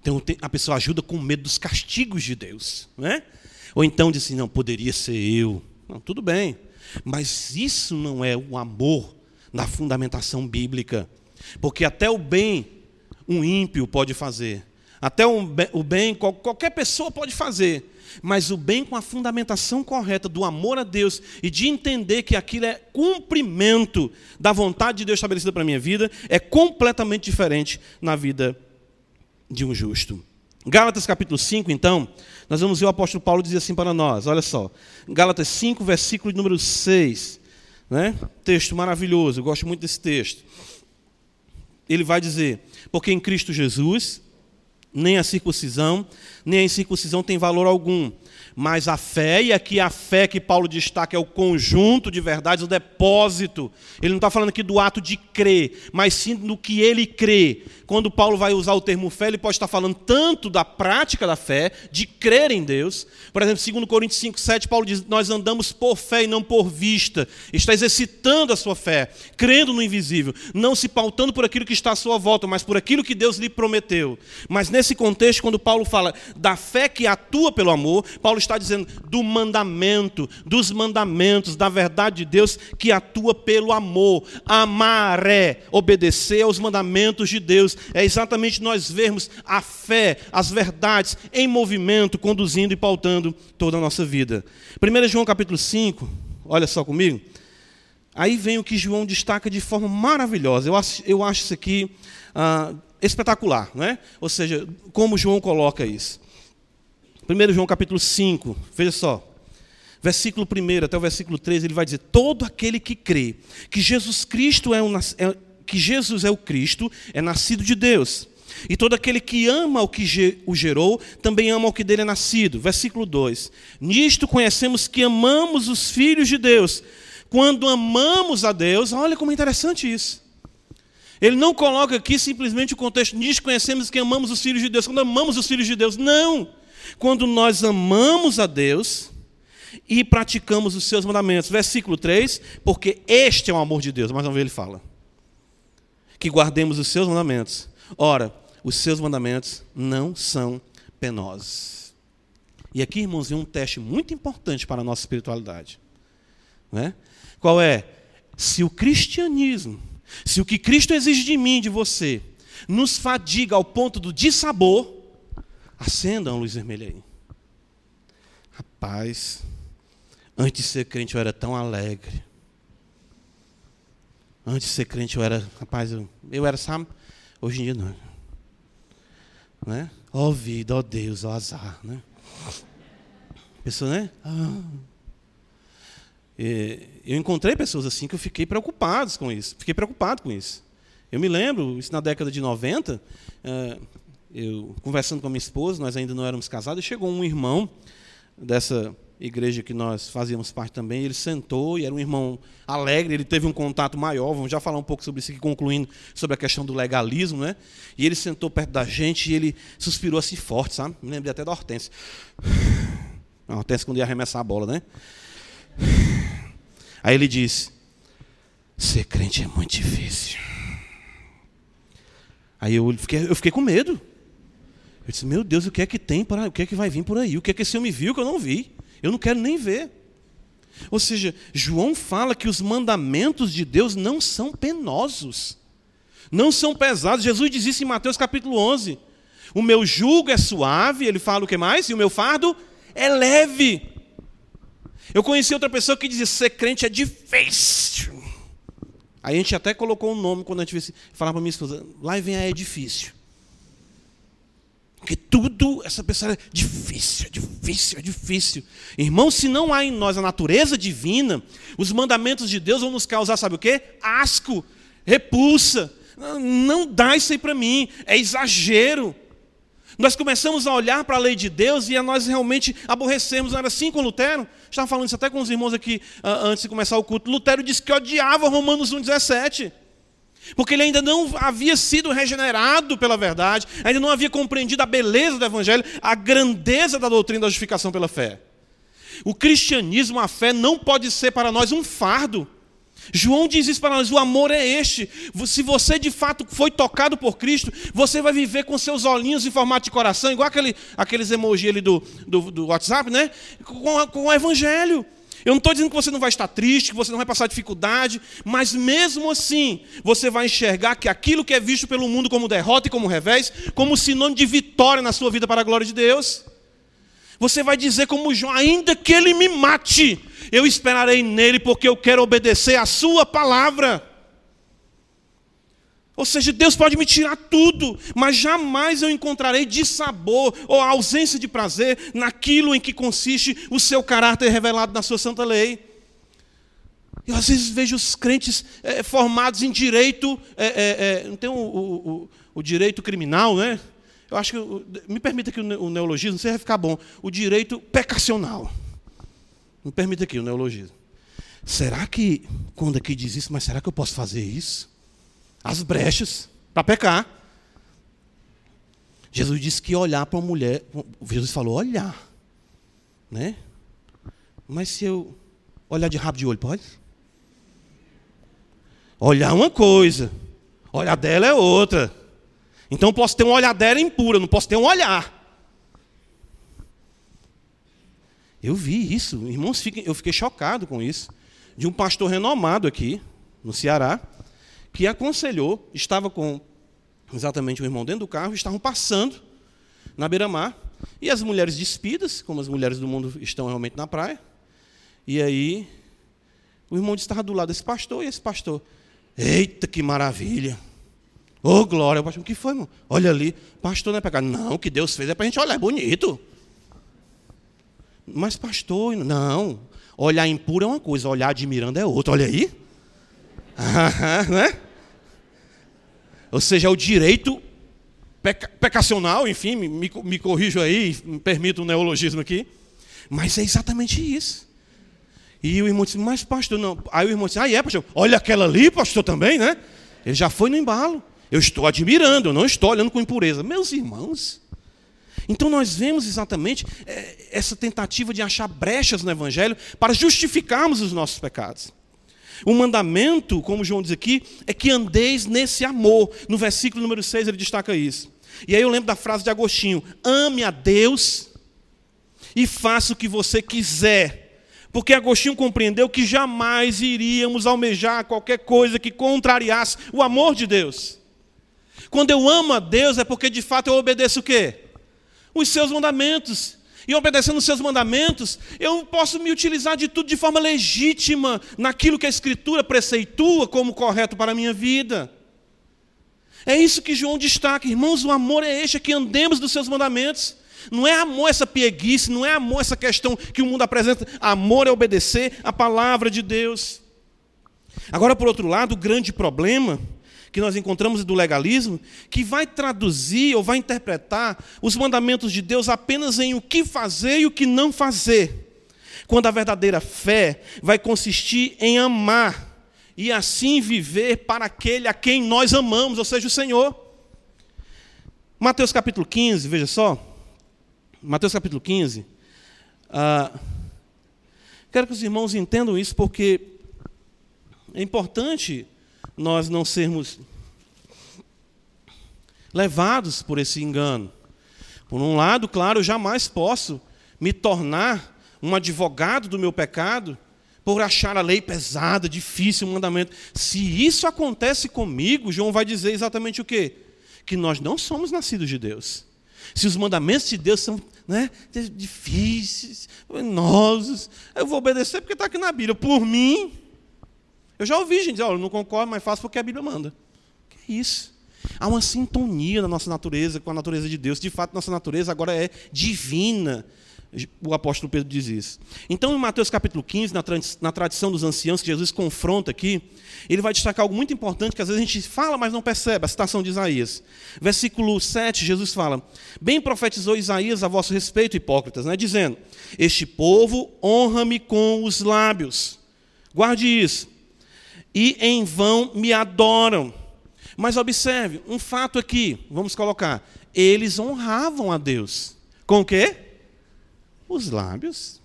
Então a pessoa ajuda com medo dos castigos de Deus. Né? Ou então diz assim, não, poderia ser eu. Não, tudo bem. Mas isso não é o amor na fundamentação bíblica. Porque até o bem um ímpio pode fazer. Até o bem qualquer pessoa pode fazer. Mas o bem com a fundamentação correta do amor a Deus e de entender que aquilo é cumprimento da vontade de Deus estabelecida para a minha vida, é completamente diferente na vida de um justo. Gálatas capítulo 5, então, nós vamos ver o apóstolo Paulo dizer assim para nós, olha só. Gálatas 5, versículo número 6. Né? Texto maravilhoso, eu gosto muito desse texto ele vai dizer: porque em Cristo Jesus, nem a circuncisão, nem a incircuncisão tem valor algum, mas a fé, e aqui a fé que Paulo destaca é o conjunto de verdades, o depósito. Ele não está falando aqui do ato de crer, mas sim do que ele crê. Quando Paulo vai usar o termo fé, ele pode estar falando tanto da prática da fé, de crer em Deus. Por exemplo, 2 Coríntios 5, 7, Paulo diz: Nós andamos por fé e não por vista. Está exercitando a sua fé, crendo no invisível, não se pautando por aquilo que está à sua volta, mas por aquilo que Deus lhe prometeu. Mas nesse contexto, quando Paulo fala da fé que atua pelo amor, Paulo está dizendo do mandamento, dos mandamentos, da verdade de Deus que atua pelo amor. Amar é obedecer aos mandamentos de Deus. É exatamente nós vermos a fé, as verdades em movimento, conduzindo e pautando toda a nossa vida. 1 João capítulo 5, olha só comigo. Aí vem o que João destaca de forma maravilhosa. Eu acho, eu acho isso aqui ah, espetacular, né? Ou seja, como João coloca isso. 1 João capítulo 5, veja só. Versículo 1 até o versículo 3, ele vai dizer: Todo aquele que crê que Jesus Cristo é, um, é que Jesus é o Cristo, é nascido de Deus. E todo aquele que ama o que o gerou, também ama o que dele é nascido. Versículo 2: Nisto conhecemos que amamos os filhos de Deus. Quando amamos a Deus, olha como é interessante isso. Ele não coloca aqui simplesmente o contexto, nisto conhecemos que amamos os filhos de Deus. Quando amamos os filhos de Deus, não quando nós amamos a Deus e praticamos os seus mandamentos. Versículo 3, porque este é o amor de Deus. Mais uma vez ele fala. Que guardemos os seus mandamentos. Ora, os seus mandamentos não são penosos. E aqui, irmãos, vem um teste muito importante para a nossa espiritualidade. Né? Qual é? Se o cristianismo, se o que Cristo exige de mim, de você, nos fadiga ao ponto do dissabor, acenda uma luz vermelha aí. Rapaz, antes de ser crente eu era tão alegre. Antes de ser crente eu era, rapaz, eu, eu era, sabe? Hoje em dia não. Né? Ó oh, vida, ó oh, Deus, ó oh, azar, né? Pessoa, né? Ah. eu encontrei pessoas assim que eu fiquei preocupado com isso. Fiquei preocupado com isso. Eu me lembro, isso na década de 90, eh, eu conversando com a minha esposa, nós ainda não éramos casados, chegou um irmão dessa igreja que nós fazíamos parte também, ele sentou e era um irmão alegre, ele teve um contato maior, vamos já falar um pouco sobre isso aqui, concluindo sobre a questão do legalismo, né? E ele sentou perto da gente e ele suspirou assim forte, sabe? Me lembrei até da Hortência. A Hortência quando ia arremessar a bola, né? Aí ele disse, ser crente é muito difícil. Aí eu fiquei, eu fiquei com medo. Eu disse, meu Deus, o que é que tem para, o que é que vai vir por aí? O que é que esse homem viu que eu não vi? Eu não quero nem ver. Ou seja, João fala que os mandamentos de Deus não são penosos, não são pesados. Jesus diz isso em Mateus capítulo 11. O meu jugo é suave, ele fala o que mais? E o meu fardo é leve. Eu conheci outra pessoa que dizia: ser crente é difícil. Aí a gente até colocou um nome quando a gente falava para minha esposa: lá vem a é difícil. Porque tudo, essa pessoa é difícil, é difícil, é difícil. Irmão, se não há em nós a natureza divina, os mandamentos de Deus vão nos causar, sabe o quê? Asco, repulsa. Não dá isso aí para mim, é exagero. Nós começamos a olhar para a lei de Deus e a nós realmente aborrecemos. Não era assim com Lutero? Estava falando isso até com os irmãos aqui ah, antes de começar o culto. Lutero disse que odiava Romanos 1,17. Porque ele ainda não havia sido regenerado pela verdade, ainda não havia compreendido a beleza do Evangelho, a grandeza da doutrina da justificação pela fé. O cristianismo, a fé, não pode ser para nós um fardo. João diz isso para nós: o amor é este. Se você de fato foi tocado por Cristo, você vai viver com seus olhinhos em formato de coração, igual aquele, aqueles emojis ali do, do, do WhatsApp, né? Com, com o Evangelho. Eu não estou dizendo que você não vai estar triste, que você não vai passar dificuldade, mas mesmo assim, você vai enxergar que aquilo que é visto pelo mundo como derrota e como revés, como sinônimo de vitória na sua vida para a glória de Deus. Você vai dizer como João, ainda que ele me mate, eu esperarei nele, porque eu quero obedecer a sua palavra. Ou seja, Deus pode me tirar tudo, mas jamais eu encontrarei dissabor ou ausência de prazer naquilo em que consiste o seu caráter revelado na sua santa lei. Eu às vezes vejo os crentes é, formados em direito, é, é, não tem o, o, o, direito criminal, né? Eu acho que, me permita aqui o neologismo, não sei se vai ficar bom, o direito pecacional. Me permita aqui o neologismo. Será que, quando aqui diz isso, mas será que eu posso fazer isso? As brechas para pecar. Jesus disse que olhar para uma mulher, Jesus falou olhar, né? Mas se eu olhar de rabo de olho, pode? Olhar uma coisa, olhar dela é outra. Então posso ter um olhar dela impura, não posso ter um olhar. Eu vi isso, irmãos, eu fiquei chocado com isso. De um pastor renomado aqui, no Ceará, que aconselhou, estava com exatamente o irmão dentro do carro, estavam passando na beira-mar, e as mulheres despidas, como as mulheres do mundo estão realmente na praia, e aí o irmão estava do lado desse pastor, e esse pastor, eita que maravilha! Ô oh, glória, o que foi, irmão? Olha ali, pastor não é pecado. Não, o que Deus fez é para a gente olhar, é bonito. Mas pastor, não, olhar impuro é uma coisa, olhar admirando é outra, olha aí. né? Ou seja, é o direito peca, pecacional, enfim, me, me corrijo aí, me permito um neologismo aqui. Mas é exatamente isso. E o irmão disse, mas pastor, não. Aí o irmão disse, ah, é, pastor, olha aquela ali, pastor, também, né? Ele já foi no embalo. Eu estou admirando, eu não estou olhando com impureza. Meus irmãos. Então nós vemos exatamente é, essa tentativa de achar brechas no Evangelho para justificarmos os nossos pecados. O mandamento, como João diz aqui, é que andeis nesse amor. No versículo número 6 ele destaca isso. E aí eu lembro da frase de Agostinho: ame a Deus e faça o que você quiser, Porque Agostinho compreendeu que jamais iríamos almejar qualquer coisa que contrariasse o amor de Deus. Quando eu amo a Deus é porque de fato eu obedeço o quê? Os seus mandamentos. E obedecendo os seus mandamentos, eu posso me utilizar de tudo de forma legítima naquilo que a Escritura preceitua como correto para a minha vida. É isso que João destaca, irmãos, o amor é este, é que andemos dos seus mandamentos. Não é amor essa pieguice, não é amor essa questão que o mundo apresenta. Amor é obedecer a palavra de Deus. Agora, por outro lado, o grande problema que nós encontramos do legalismo, que vai traduzir ou vai interpretar os mandamentos de Deus apenas em o que fazer e o que não fazer. Quando a verdadeira fé vai consistir em amar e assim viver para aquele a quem nós amamos, ou seja, o Senhor. Mateus capítulo 15, veja só. Mateus capítulo 15. Ah, quero que os irmãos entendam isso, porque é importante nós não sermos levados por esse engano. Por um lado, claro, eu jamais posso me tornar um advogado do meu pecado por achar a lei pesada, difícil, o mandamento. Se isso acontece comigo, João vai dizer exatamente o quê? Que nós não somos nascidos de Deus. Se os mandamentos de Deus são né, difíceis, penosos, eu vou obedecer porque está aqui na Bíblia. Por mim, eu já ouvi gente dizer, olha, não concordo, mas faço porque a Bíblia manda. Que é isso? Há uma sintonia na nossa natureza com a natureza de Deus. De fato, nossa natureza agora é divina. O apóstolo Pedro diz isso. Então, em Mateus capítulo 15, na tradição dos anciãos, que Jesus confronta aqui, ele vai destacar algo muito importante que às vezes a gente fala, mas não percebe, a citação de Isaías. Versículo 7, Jesus fala: Bem profetizou Isaías a vosso respeito, hipócritas, né, dizendo: Este povo honra-me com os lábios. Guarde isso. E em vão me adoram. Mas observe, um fato aqui, vamos colocar: eles honravam a Deus. Com o quê? Os lábios.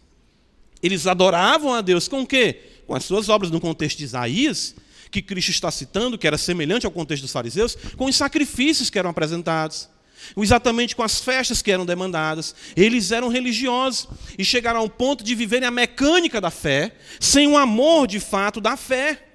Eles adoravam a Deus com o quê? Com as suas obras, no contexto de Isaías, que Cristo está citando, que era semelhante ao contexto dos fariseus, com os sacrifícios que eram apresentados, exatamente com as festas que eram demandadas. Eles eram religiosos e chegaram ao ponto de viverem a mecânica da fé, sem o amor de fato da fé.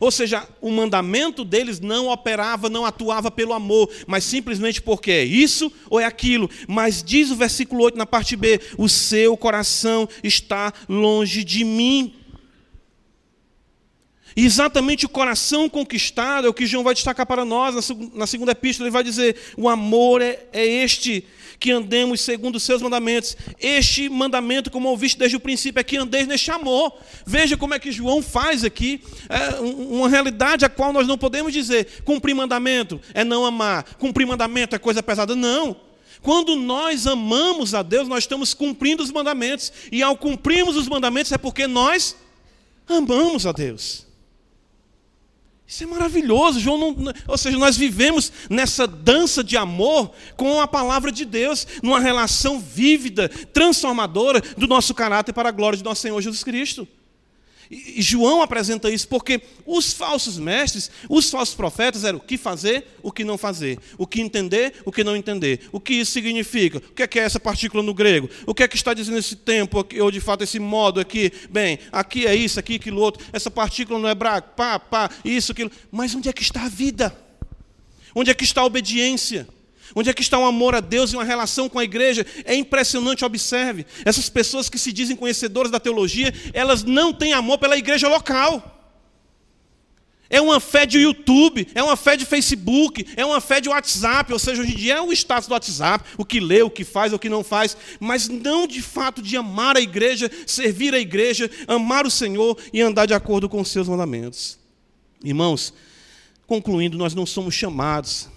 Ou seja, o mandamento deles não operava, não atuava pelo amor, mas simplesmente porque é isso ou é aquilo. Mas diz o versículo 8 na parte B: o seu coração está longe de mim. E exatamente o coração conquistado é o que João vai destacar para nós na segunda epístola. Ele vai dizer: o amor é, é este que andemos segundo os seus mandamentos. Este mandamento, como ouviste desde o princípio, é que andeis neste amor. Veja como é que João faz aqui, é uma realidade a qual nós não podemos dizer cumprir mandamento é não amar, cumprir mandamento é coisa pesada. Não. Quando nós amamos a Deus, nós estamos cumprindo os mandamentos. E ao cumprirmos os mandamentos é porque nós amamos a Deus. Isso é maravilhoso, João. Não, ou seja, nós vivemos nessa dança de amor com a palavra de Deus, numa relação vívida, transformadora do nosso caráter para a glória de nosso Senhor Jesus Cristo. E João apresenta isso porque os falsos mestres, os falsos profetas eram o que fazer, o que não fazer, o que entender, o que não entender, o que isso significa, o que é, que é essa partícula no grego, o que é que está dizendo esse tempo, ou de fato esse modo aqui, bem, aqui é isso, aqui aquilo outro, essa partícula no hebraico, pá, pá, isso, aquilo. Mas onde é que está a vida? Onde é que está a obediência? Onde é que está o amor a Deus e uma relação com a igreja? É impressionante, observe. Essas pessoas que se dizem conhecedoras da teologia, elas não têm amor pela igreja local. É uma fé de YouTube, é uma fé de Facebook, é uma fé de WhatsApp, ou seja, hoje em dia é o status do WhatsApp, o que lê, o que faz, o que não faz, mas não de fato de amar a igreja, servir a igreja, amar o Senhor e andar de acordo com os seus mandamentos. Irmãos, concluindo, nós não somos chamados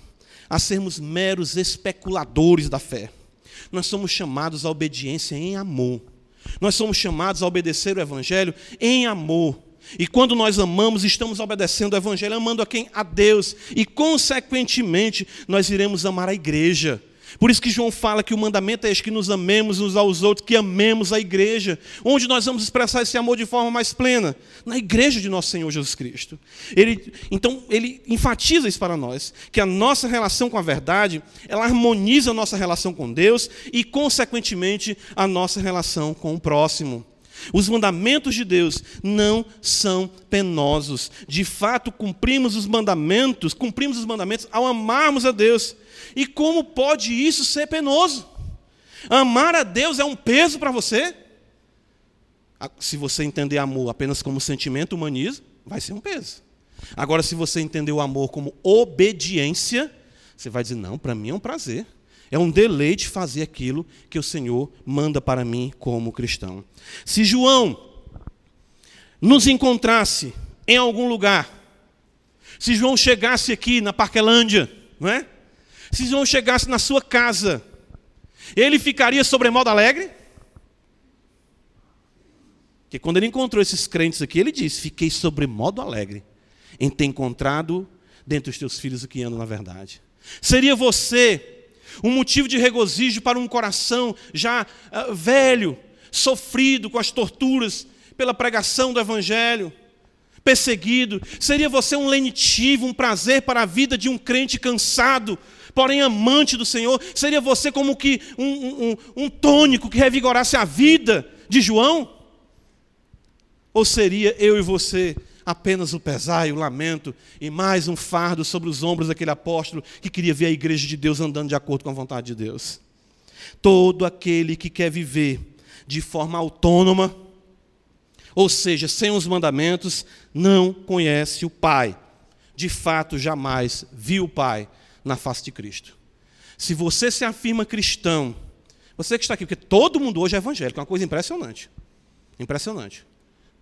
a sermos meros especuladores da fé. Nós somos chamados à obediência em amor. Nós somos chamados a obedecer o Evangelho em amor. E quando nós amamos, estamos obedecendo o Evangelho, amando a quem? A Deus. E, consequentemente, nós iremos amar a igreja. Por isso que João fala que o mandamento é este, que nos amemos uns aos outros, que amemos a igreja. Onde nós vamos expressar esse amor de forma mais plena? Na igreja de nosso Senhor Jesus Cristo. Ele, então, ele enfatiza isso para nós, que a nossa relação com a verdade, ela harmoniza a nossa relação com Deus e, consequentemente, a nossa relação com o próximo. Os mandamentos de Deus não são penosos. De fato, cumprimos os mandamentos, cumprimos os mandamentos ao amarmos a Deus. E como pode isso ser penoso? Amar a Deus é um peso para você? Se você entender amor apenas como sentimento humanismo, vai ser um peso. Agora, se você entender o amor como obediência, você vai dizer: não, para mim é um prazer. É um deleite fazer aquilo que o Senhor manda para mim como cristão. Se João nos encontrasse em algum lugar, se João chegasse aqui na Parquelândia, não é? Se João chegasse na sua casa, ele ficaria sobremodo alegre? Porque quando ele encontrou esses crentes aqui, ele disse: Fiquei sobremodo alegre em ter encontrado dentre os teus filhos o que andam na verdade. Seria você um motivo de regozijo para um coração já uh, velho, sofrido com as torturas pela pregação do Evangelho, perseguido. Seria você um lenitivo, um prazer para a vida de um crente cansado, porém amante do Senhor. Seria você como que um, um, um tônico que revigorasse a vida de João? Ou seria eu e você apenas o pesar e o lamento e mais um fardo sobre os ombros daquele apóstolo que queria ver a igreja de Deus andando de acordo com a vontade de Deus. Todo aquele que quer viver de forma autônoma, ou seja, sem os mandamentos, não conhece o Pai. De fato, jamais viu o Pai na face de Cristo. Se você se afirma cristão, você que está aqui, porque todo mundo hoje é evangélico, é uma coisa impressionante. Impressionante.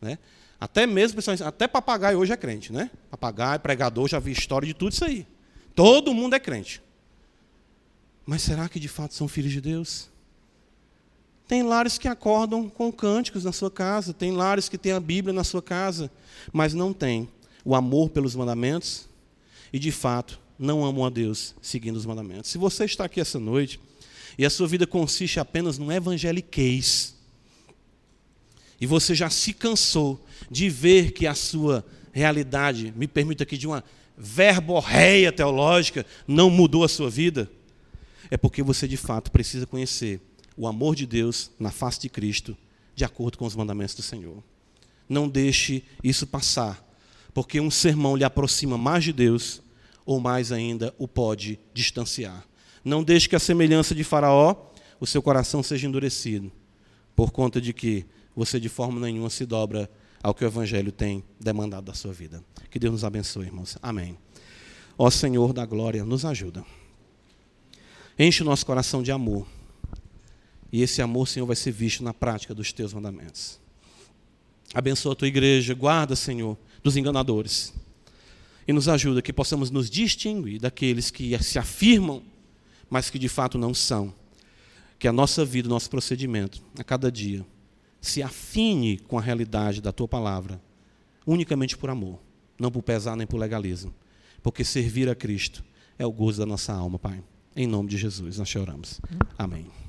Né? Até mesmo, até papagaio hoje é crente, né? Papagaio, pregador, já vi história de tudo isso aí. Todo mundo é crente. Mas será que de fato são filhos de Deus? Tem lares que acordam com cânticos na sua casa, tem lares que têm a Bíblia na sua casa, mas não tem o amor pelos mandamentos e de fato não amam a Deus seguindo os mandamentos. Se você está aqui essa noite e a sua vida consiste apenas num evangeliquez, e você já se cansou de ver que a sua realidade, me permita aqui, de uma verborreia teológica, não mudou a sua vida, é porque você de fato precisa conhecer o amor de Deus na face de Cristo, de acordo com os mandamentos do Senhor. Não deixe isso passar, porque um sermão lhe aproxima mais de Deus, ou mais ainda o pode distanciar. Não deixe que a semelhança de Faraó, o seu coração seja endurecido, por conta de que você de forma nenhuma se dobra ao que o Evangelho tem demandado da sua vida. Que Deus nos abençoe, irmãos. Amém. Ó Senhor da glória, nos ajuda. Enche o nosso coração de amor. E esse amor, Senhor, vai ser visto na prática dos teus mandamentos. Abençoa a tua igreja, guarda, Senhor, dos enganadores. E nos ajuda que possamos nos distinguir daqueles que se afirmam, mas que de fato não são. Que a nossa vida, o nosso procedimento, a cada dia, se afine com a realidade da tua palavra, unicamente por amor, não por pesar nem por legalismo. Porque servir a Cristo é o gozo da nossa alma, Pai. Em nome de Jesus, nós choramos. Amém.